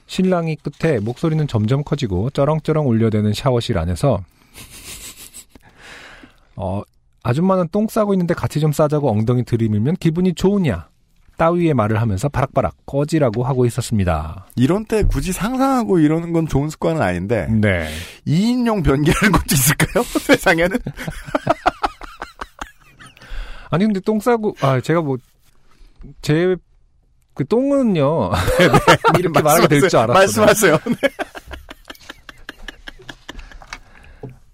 신랑이 끝에 목소리는 점점 커지고 쩌렁쩌렁 울려대는 샤워실 안에서 어, 아줌마는 똥 싸고 있는데 같이 좀 싸자고 엉덩이 들이밀면 기분이 좋으냐. 따위의 말을 하면서 바락바락 꺼지라고 하고 있었습니다. 이런 때 굳이 상상하고 이러는 건 좋은 습관은 아닌데 네. 2인용 변기라는 것도 있을까요? 세상에는? 아니 근데 똥 싸고 아 제가 뭐 제 그 똥은요 이렇게 말하게 될 줄 알았어요. 말씀하세요.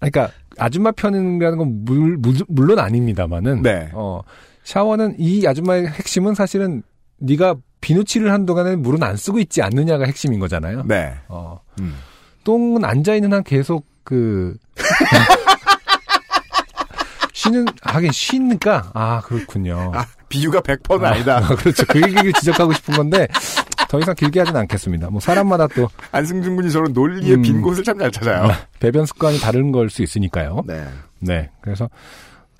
그러니까 아줌마 편이라는 건 물, 물, 물 론 아닙니다만은 네. 어 샤워는 이 아줌마의 핵심은 사실은 네가 비누칠을 한 동안에 물은 안 쓰고 있지 않느냐가 핵심인 거잖아요. 네. 어. 음. 똥은 앉아 있는 한 계속 그 쉬는 하긴 쉬니까 아 그렇군요. 아, 비유가 100%는 아니다. 아, 그렇죠. 그 얘기를 지적하고 싶은 건데 더 이상 길게 하진 않겠습니다. 뭐 사람마다 또 안승준 군이 저런 논리의 음. 빈 곳을 참 잘 찾아요. 배변 습관이 다른 걸 수 있으니까요. 네. 네. 그래서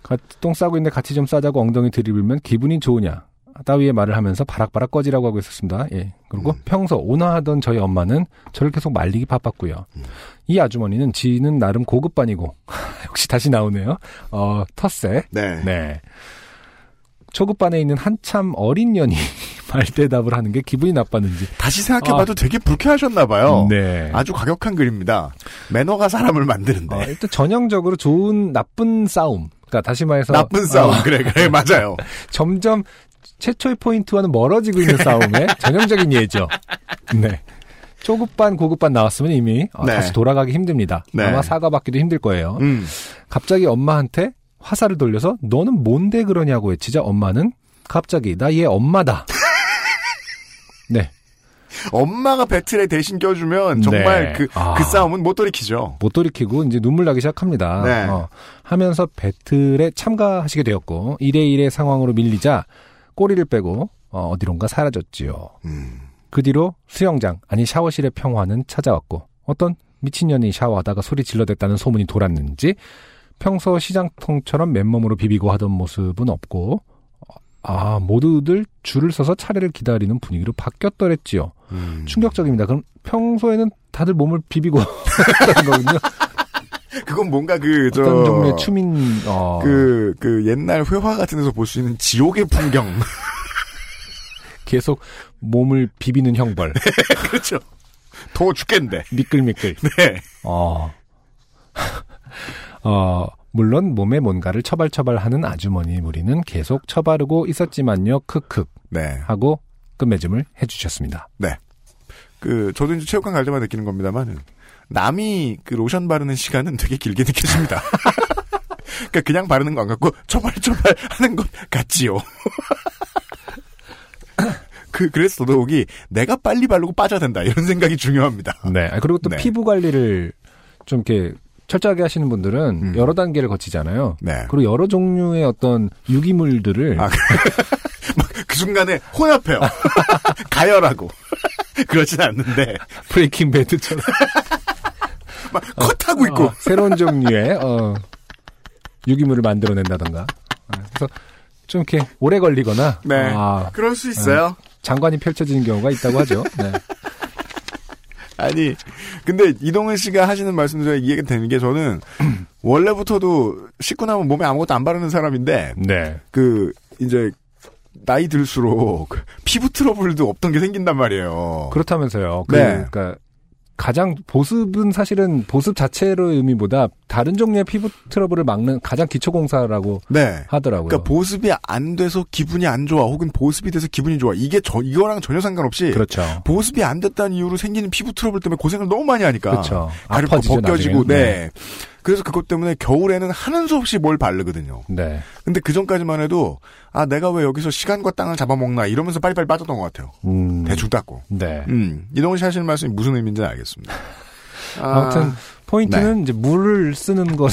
가- 똥 싸고 있는데 같이 좀 싸자고 엉덩이 들이밀면 기분이 좋으냐. 따위의 말을 하면서 바락바락 꺼지라고 하고 있었습니다. 예. 그리고 음. 평소 온화하던 저희 엄마는 저를 계속 말리기 바빴고요. 음. 이 아주머니는 지는 나름 고급반이고 역시 다시 나오네요. 어, 텃세. 네. 네. 초급반에 있는 한참 어린 년이 말대답을 하는 게 기분이 나빴는지. 다시 생각해봐도 되게 불쾌하셨나봐요. 네. 아주 과격한 그림입니다. 매너가 사람을 만드는데. 어, 일단 전형적으로 좋은 나쁜 싸움. 그러니까 다시 말해서 나쁜 싸움. 어, 그래, 그래, 맞아요. 점점 최초의 포인트와는 멀어지고 있는 싸움의 전형적인 예죠. 네. 초급반, 고급반 나왔으면 이미 어, 네. 다시 돌아가기 힘듭니다. 네. 아마 사과받기도 힘들 거예요. 음. 갑자기 엄마한테 화살을 돌려서 너는 뭔데 그러냐고 외치자 엄마는 갑자기 나 얘 엄마다. 네. 엄마가 배틀에 대신 껴주면 정말 네. 그, 아. 그 싸움은 못 돌이키죠. 못 돌이키고 이제 눈물 나기 시작합니다. 네. 어, 하면서 배틀에 참가하시게 되었고 1대1의 상황으로 밀리자 꼬리를 빼고 어, 어디론가 사라졌지요. 음. 그 뒤로 수영장 아니 샤워실의 평화는 찾아왔고 어떤 미친년이 샤워하다가 소리 질러댔다는 소문이 돌았는지 평소 시장통처럼 맨몸으로 비비고 하던 모습은 없고 아 모두들 줄을 서서 차례를 기다리는 분위기로 바뀌었더랬지요. 음. 충격적입니다. 그럼 평소에는 다들 몸을 비비고 했던 거군요. 그건 뭔가 그, 저. 어떤 종류의 추민 어, 그, 그 옛날 회화 같은 데서 볼 수 있는 지옥의 풍경. 계속 몸을 비비는 형벌. 그렇죠. 더워 죽겠는데. 미끌미끌. 네. 어. 어, 물론 몸에 뭔가를 처발처발하는 아주머니 무리는 계속 처바르고 있었지만요. 크크 네. 하고 끝맺음을 해주셨습니다. 네. 그, 저도 이제 체육관 갈 때마다 느끼는 겁니다만, 남이 그 로션 바르는 시간은 되게 길게 느껴집니다. 그러니까 그냥 바르는 거 안 같고, 처발처발 하는 것 같지요. 그, 그래서 더더욱이 내가 빨리 바르고 빠져야 된다. 이런 생각이 중요합니다. 네. 아, 그리고 또 네. 피부 관리를 좀 이렇게 철저하게 하시는 분들은 음. 여러 단계를 거치잖아요. 네. 그리고 여러 종류의 어떤 유기물들을 아, 그 순간에 혼합해요. 가열하고. 그렇진 않는데, 브레이킹 배드처럼 막 컷하고 있고. 어, 새로운 종류의 어, 유기물을 만들어낸다던가. 아, 그래서 좀 이렇게 오래 걸리거나 네. 아, 그럴 수 있어요. 장관이 펼쳐지는 경우가 있다고 하죠. 네. 아니, 근데 이동은 씨가 하시는 말씀 중에 이해가 되는 게 저는 원래부터도 씻고 나면 몸에 아무것도 안 바르는 사람인데 네. 그 이제 나이 들수록 피부 트러블도 없던 게 생긴단 말이에요. 그렇다면서요. 그, 네. 그러니까 가장 보습은 사실은 보습 자체로의 의미보다 다른 종류의 피부 트러블을 막는 가장 기초 공사라고 네. 하더라고요. 그러니까 보습이 안 돼서 기분이 안 좋아 혹은 보습이 돼서 기분이 좋아 이게 저 이거랑 전혀 상관없이 그렇죠. 보습이 안 됐다는 이유로 생기는 피부 트러블 때문에 고생을 너무 많이 하니까 그렇죠. 아파지죠, 벗겨지고 나중에. 네. 그래서 그것 때문에 겨울에는 하는 수 없이 뭘 바르거든요. 네. 근데 그 전까지만 해도 아 내가 왜 여기서 시간과 땅을 잡아먹나 이러면서 빨리빨리 빠졌던 것 같아요. 음. 대충 닦고. 네. 음 이동훈 씨 하시는 말씀이 무슨 의미인지는 알겠습니다. 아, 무튼 포인트는 이제 물을 쓰는 것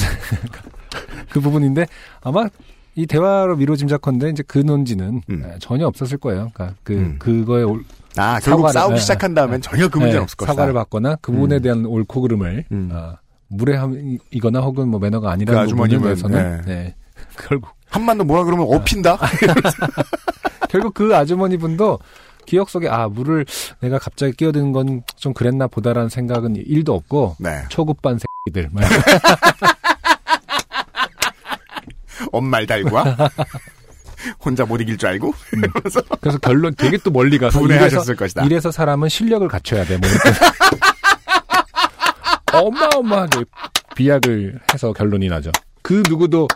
그 부분인데 아마 이 대화로 미뤄 짐작컨대 이제 그 논지는 에, 전혀 없었을 거예요. 그러니까 그 음. 그거에 올 아 결국 사과를- 싸우기 네, 시작한 다음엔 전혀 그 문제는 네, 없을 것이다. 사과를 받거나 그 부분에 음. 대한 옳고 그름을 어, 무례함이거나 혹은 뭐 매너가 그 아니라는 부분에 아주머님은, 대해서는 네. 네. 결국 한마디 뭐라 그러면 업힌다. 결국 그 아주머니 분도 기억 속에 아 물을 내가 갑자기 끼어드는 건 좀 그랬나 보다라는 생각은 일도 없고 네. 초급반 새끼들 막 엄말 달과 혼자 못 이길 줄 알고 이러면서 그래서 결론 되게 또 멀리 가서 분해하셨을 것이다. 이래서 사람은 실력을 갖춰야 돼. 뭐. 어마어마하게 비약을 해서 결론이 나죠. 그 누구도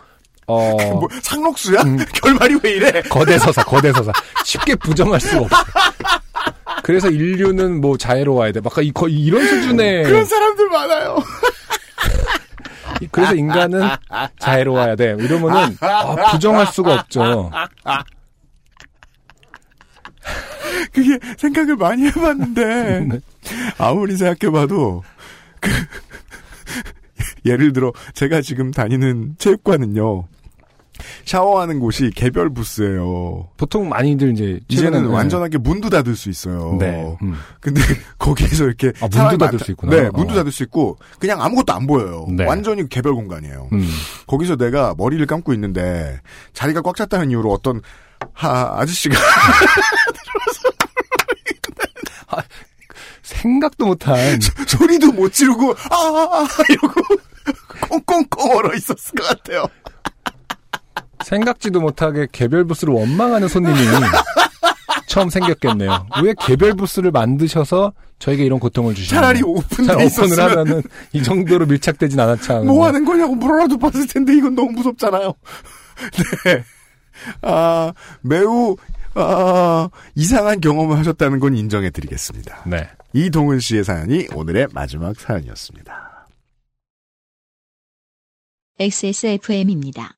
어 뭐 상록수야? 결말이 왜 이래? 거대 서사, 거대 서사 쉽게 부정할 수가 없어. 그래서 인류는 뭐 자애로워야 돼. 막 이, 거의 이런 수준의 그런 사람들 많아요. 그래서 인간은 자애로워야 돼. 이러면은 아, 부정할 수가 없죠. 그게 생각을 많이 해봤는데 아무리 생각해봐도 그 예를 들어 제가 지금 다니는 체육관은요 샤워하는 곳이 개별 부스예요. 보통 많이들 이제 이제는 최근에는- 완전하게 문도 닫을 수 있어요. 네. 음. 근데 거기에서 이렇게 아, 문도 닫을 수 있구나. 네, 문도 어. 닫을 수 있고 그냥 아무것도 안 보여요. 네. 완전히 개별 공간이에요. 음. 거기서 내가 머리를 감고 있는데 자리가 꽉 찼다는 이유로 어떤 하, 아저씨가 생각도 못한 소리도 못 지르고 아, 아, 아 이러고 꽁꽁꽁 얼어 있었을 것 같아요. 생각지도 못하게 개별 부스를 원망하는 손님이 처음 생겼겠네요. 왜 개별 부스를 만드셔서 저에게 이런 고통을 주시나요? 차라리 차라리 오픈을 하면은 이 정도로 밀착되진 않았지 않뭐 하는 거냐고 물어라도 봤을 텐데 이건 너무 무섭잖아요. 네. 아, 매우 아, 이상한 경험을 하셨다는 건 인정해 드리겠습니다. 네. 이동은 씨의 사연이 오늘의 마지막 사연이었습니다. XSFM입니다.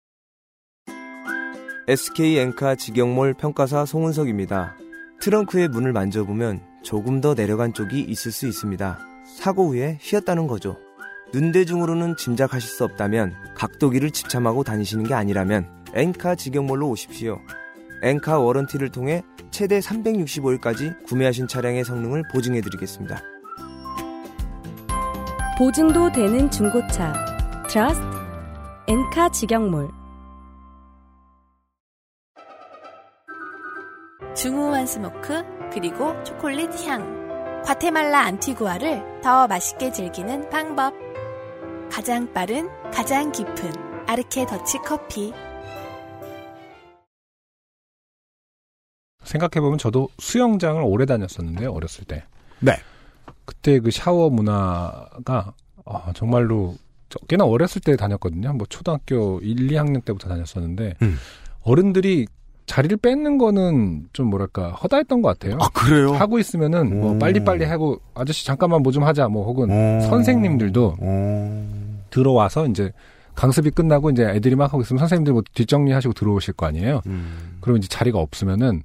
SK 엔카 직영몰 평가사 송은석입니다. 트렁크의 문을 만져보면 조금 더 내려간 쪽이 있을 수 있습니다. 사고 후에 휘었다는 거죠. 눈대중으로는 짐작하실 수 없다면 각도기를 지참하고 다니시는 게 아니라면 엔카 직영몰로 오십시오. 엔카 워런티를 통해 최대 365일까지 구매하신 차량의 성능을 보증해 드리겠습니다. 보증도 되는 중고차. 트러스트 엔카 직영몰. 중후한 스모크 그리고 초콜릿 향. 과테말라 안티구아를 더 맛있게 즐기는 방법. 가장 빠른, 가장 깊은 아르케 더치 커피. 생각해보면 저도 수영장을 오래 다녔었는데요, 어렸을 때. 네. 그때 그 샤워 문화가, 아, 정말로, 저 꽤나 어렸을 때 다녔거든요. 뭐 초등학교 1, 2학년 때부터 다녔었는데, 음. 어른들이 자리를 뺏는 거는 좀 뭐랄까, 허다했던 것 같아요. 아, 그래요? 하고 있으면은 뭐 오. 빨리빨리 하고, 아저씨 잠깐만 뭐 좀 하자, 뭐 혹은 오. 선생님들도 오. 들어와서 이제 강습이 끝나고 이제 애들이 막 하고 있으면 선생님들 뭐 뒷정리하시고 들어오실 거 아니에요. 음. 그러면 이제 자리가 없으면은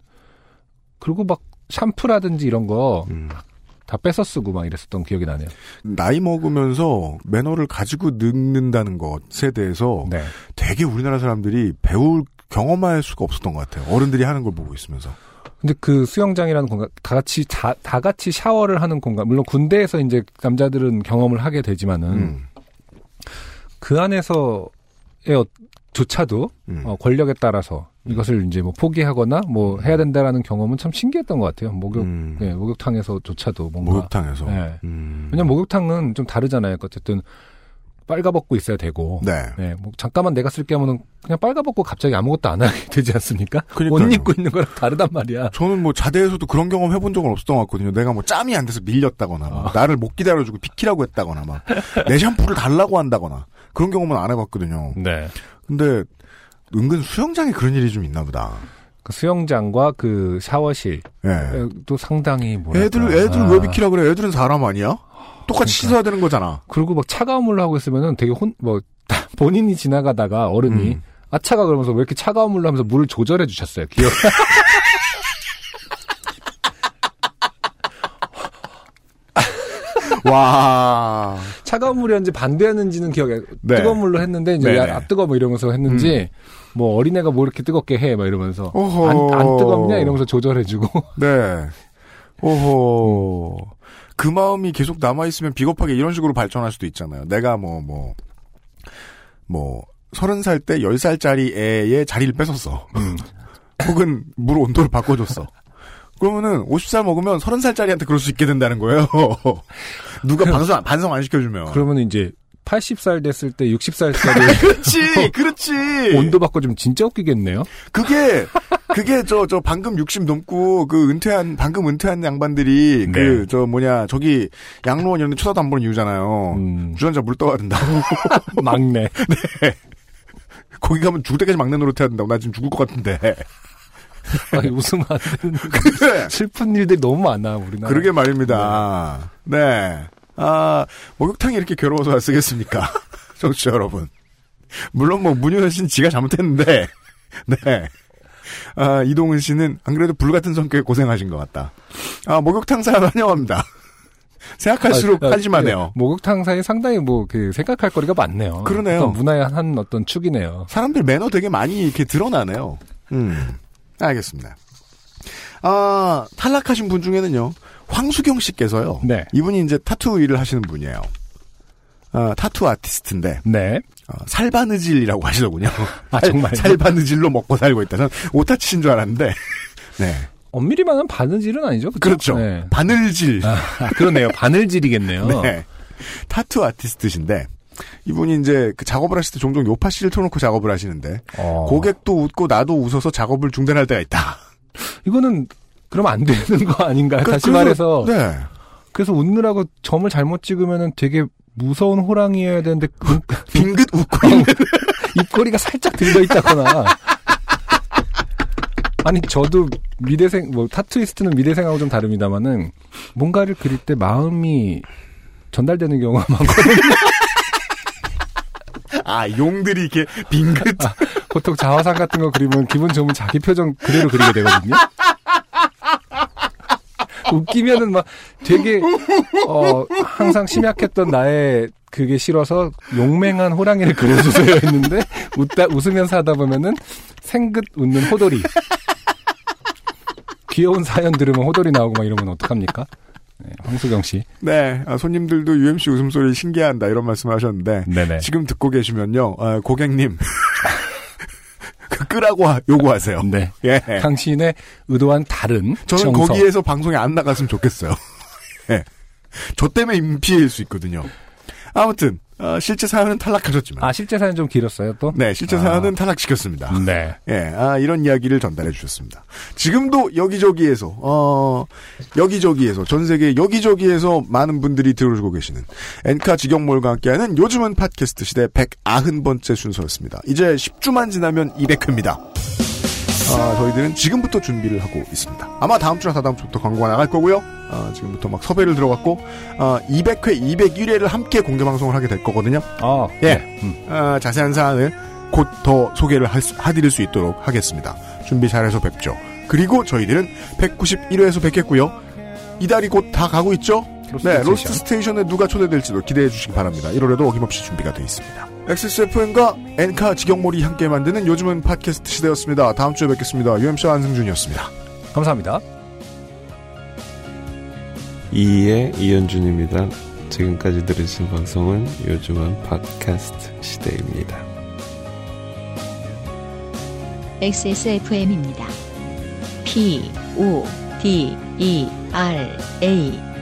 그리고 막 샴푸라든지 이런 거다 음. 뺏어 쓰고 막 이랬었던 기억이 나네요. 나이 먹으면서 매너를 가지고 늙는다는 것에 대해서 네. 되게 우리나라 사람들이 배울 경험할 수가 없었던 것 같아요. 어른들이 하는 걸 보고 있으면서. 근데 그 수영장이라는 공간 다 같이 자- 다 같이 샤워를 하는 공간 물론 군대에서 이제 남자들은 경험을 하게 되지만은 음. 그 안에서의 어- 조차도 음. 어, 권력에 따라서 이것을 이제 뭐 포기하거나 뭐 해야 된다라는 경험은 참 신기했던 것 같아요. 목욕 음. 네, 목욕탕에서조차도 뭔가 목욕탕에서. 네. 음. 왜냐면 목욕탕은 좀 다르잖아요. 어쨌든 빨가벗고 있어야 되고. 네. 뭐 잠깐만 내가 쓸게 하면은 그냥 빨가벗고 갑자기 아무것도 안 하게 되지 않습니까? 그러니까요. 옷 입고 있는 거랑 다르단 말이야. 저는 뭐 자대에서도 그런 경험 해본 적은 없었던 것 같거든요. 내가 뭐 짬이 안 돼서 밀렸다거나, 막 나를 못 기다려주고 비키라고 했다거나, 막 내 샴푸를 달라고 한다거나 그런 경험은 안 해봤거든요. 네. 근데 은근 수영장에 그런 일이 좀 있나 보다. 그 수영장과 그 샤워실 예. 또 상당히 뭐랄까. 애들 애들 아. 왜 비키라 그래? 애들은 사람 아니야? 똑같이 씻어야 되는 거잖아. 그리고 막 차가운 물로 하고 있으면은 되게 혼, 뭐, 본인이 지나가다가 어른이, 음. 아, 차가 그러면서 왜 이렇게 차가운 물로 하면서 물을 조절해 주셨어요. 기억. 와. 차가운 물이었는지 반대였는지는 기억에, 네. 뜨거운 물로 했는데, 이제, 네네. 야, 아, 뜨거 뭐 이러면서 했는지, 뭐, 어린애가 뭐 이렇게 뜨겁게 해, 막 이러면서, 어허. 안, 안 뜨겁냐? 이러면서 조절해주고. 네. 오호. 그 마음이 계속 남아있으면 비겁하게 이런 식으로 발전할 수도 있잖아요. 내가 뭐, 뭐, 뭐, 서른 살 때 열 살짜리 애의 자리를 뺏었어. 혹은 물 온도를 바꿔줬어. 그러면은 50살 먹으면 30살짜리한테 그럴 수 있게 된다는 거예요. 누가 반성, 반성 안 시켜주면. 그러면 이제, 80살 됐을 때 60살짜리. 그렇지, 그렇지. 온도 바꿔주면 진짜 웃기겠네요. 그게 그게 저 저 방금 60 넘고 그 은퇴한 방금 은퇴한 양반들이 그 네. 저 뭐냐 저기 양로원 이런 데 쳐다도 안 보는 이유잖아요. 음. 주전자 물 떠야 된다고. 막내. 네. 거기 가면 죽을 때까지 막내 노릇해야 된다고. 나 지금 죽을 것 같은데. 아니, 웃으면 안 되는. 그래. 슬픈 일들이 너무 많아, 우리나라. 그러게 말입니다. 네. 아, 목욕탕이 이렇게 괴로워서 쓰겠습니까? 청취자 여러분. 물론 뭐 문효연 씨는 지가 잘못했는데, 네. 아, 이동은 씨는 안 그래도 불 같은 성격에 고생하신 것 같다. 아, 목욕탕 사연 환영합니다. 생각할수록 아, 아, 한심하네요. 예, 목욕탕 사이 상당히 뭐 그 생각할 거리가 많네요. 그러네요. 문화의 한 어떤 축이네요. 사람들 매너 되게 많이 이렇게 드러나네요. 음, 알겠습니다. 아, 탈락하신 분 중에는요, 황수경 씨께서요. 네. 이분이 이제 타투 일을 하시는 분이에요. 아, 타투 아티스트인데. 네. 어, 살바느질이라고 하시더군요. 아, 살- 정말요? 살바느질로 먹고 살고 있다. 저는 오타 치신 줄 알았는데. 네. 엄밀히 말하면 바느질은 아니죠. 그쵸? 그렇죠. 네. 바늘질. 아, 그러네요. 바늘질이겠네요. 네. 타투 아티스트신데 이분이 이제 그 작업을 하실 때 종종 요파 씨를 틀어놓고 작업을 하시는데 어. 고객도 웃고 나도 웃어서 작업을 중단할 때가 있다. 이거는 그러면 안 되는 거 아닌가요? 그- 다시 그래서- 말해서 네. 그래서 웃느라고 점을 잘못 찍으면은 되게 무서운 호랑이여야 되는데 그- 빙긋 웃고 있는 입꼬리가 살짝 들려 있다거나 아니 저도 미대생 뭐 타투이스트는 미대생하고 좀 다릅니다만은 뭔가를 그릴 때 마음이 전달되는 경우가 많거든요. 아 용들이 이렇게 빙긋 보통 자화상 같은 거 그리면 기분 좋으면 자기 표정 그대로 그리게 되거든요. 웃기면은 막 되게 어 항상 심약했던 나의 그게 싫어서 용맹한 호랑이를 그려주세요 했는데 웃다 웃으면서 하다 보면은 생긋 웃는 호돌이 귀여운 사연 들으면 호돌이 나오고 막 이러면 어떡합니까? 네, 황수경 씨. 네, 아, 손님들도 UMC 웃음소리 신기한다 이런 말씀을 하셨는데 네네. 지금 듣고 계시면요, 아, 고객님 그 끄라고 하- 요구하세요. 네. 예. 당신의 의도와는 다른 저는 정서. 거기에서 방송에 안 나갔으면 좋겠어요. 예. 저 때문에 인피일 수 있거든요. 아무튼 어, 실제 사연은 탈락하셨지만, 아 실제 사연 좀 길었어요 또? 네, 실제 아. 사연은 탈락시켰습니다. 네. 예, 아, 이런 이야기를 전달해 주셨습니다. 지금도 여기저기에서, 어, 여기저기에서, 전 세계 여기저기에서 많은 분들이 들어주고 계시는 엔카 직영몰과 함께하는 요즘은 팟캐스트 시대 190번째 순서였습니다. 이제 10주만 지나면 200회입니다. 아, 저희들은 지금부터 준비를 하고 있습니다. 아마 다음 주나 다다음 주부터 광고가 나갈 거고요. 아, 지금부터 막 섭외를 들어갔고, 아, 200회, 201회를 함께 공개 방송을 하게 될 거거든요. 아, 예. 네. 음. 아, 자세한 사안을 곧 더 소개를 할 수- 해드릴 수 있도록 하겠습니다. 준비 잘해서 뵙죠. 그리고 저희들은 191회에서 뵙겠고요. 이달이 곧 다 가고 있죠? 로스트 네, 스테이션. 로스트 스테이션에 누가 초대될지도 기대해 주시기 바랍니다. 1월에도 어김없이 준비가 되어 있습니다. XSFM과 엔카 직영몰이 함께 만드는 요즘은 팟캐스트 시대였습니다. 다음 주에 뵙겠습니다. UMC 안승준이었습니다. 감사합니다. 2의 이현준입니다. 지금까지 들으신 방송은 요즘은 팟캐스트 시대입니다. XSFM입니다. P, O, D, E, R, A.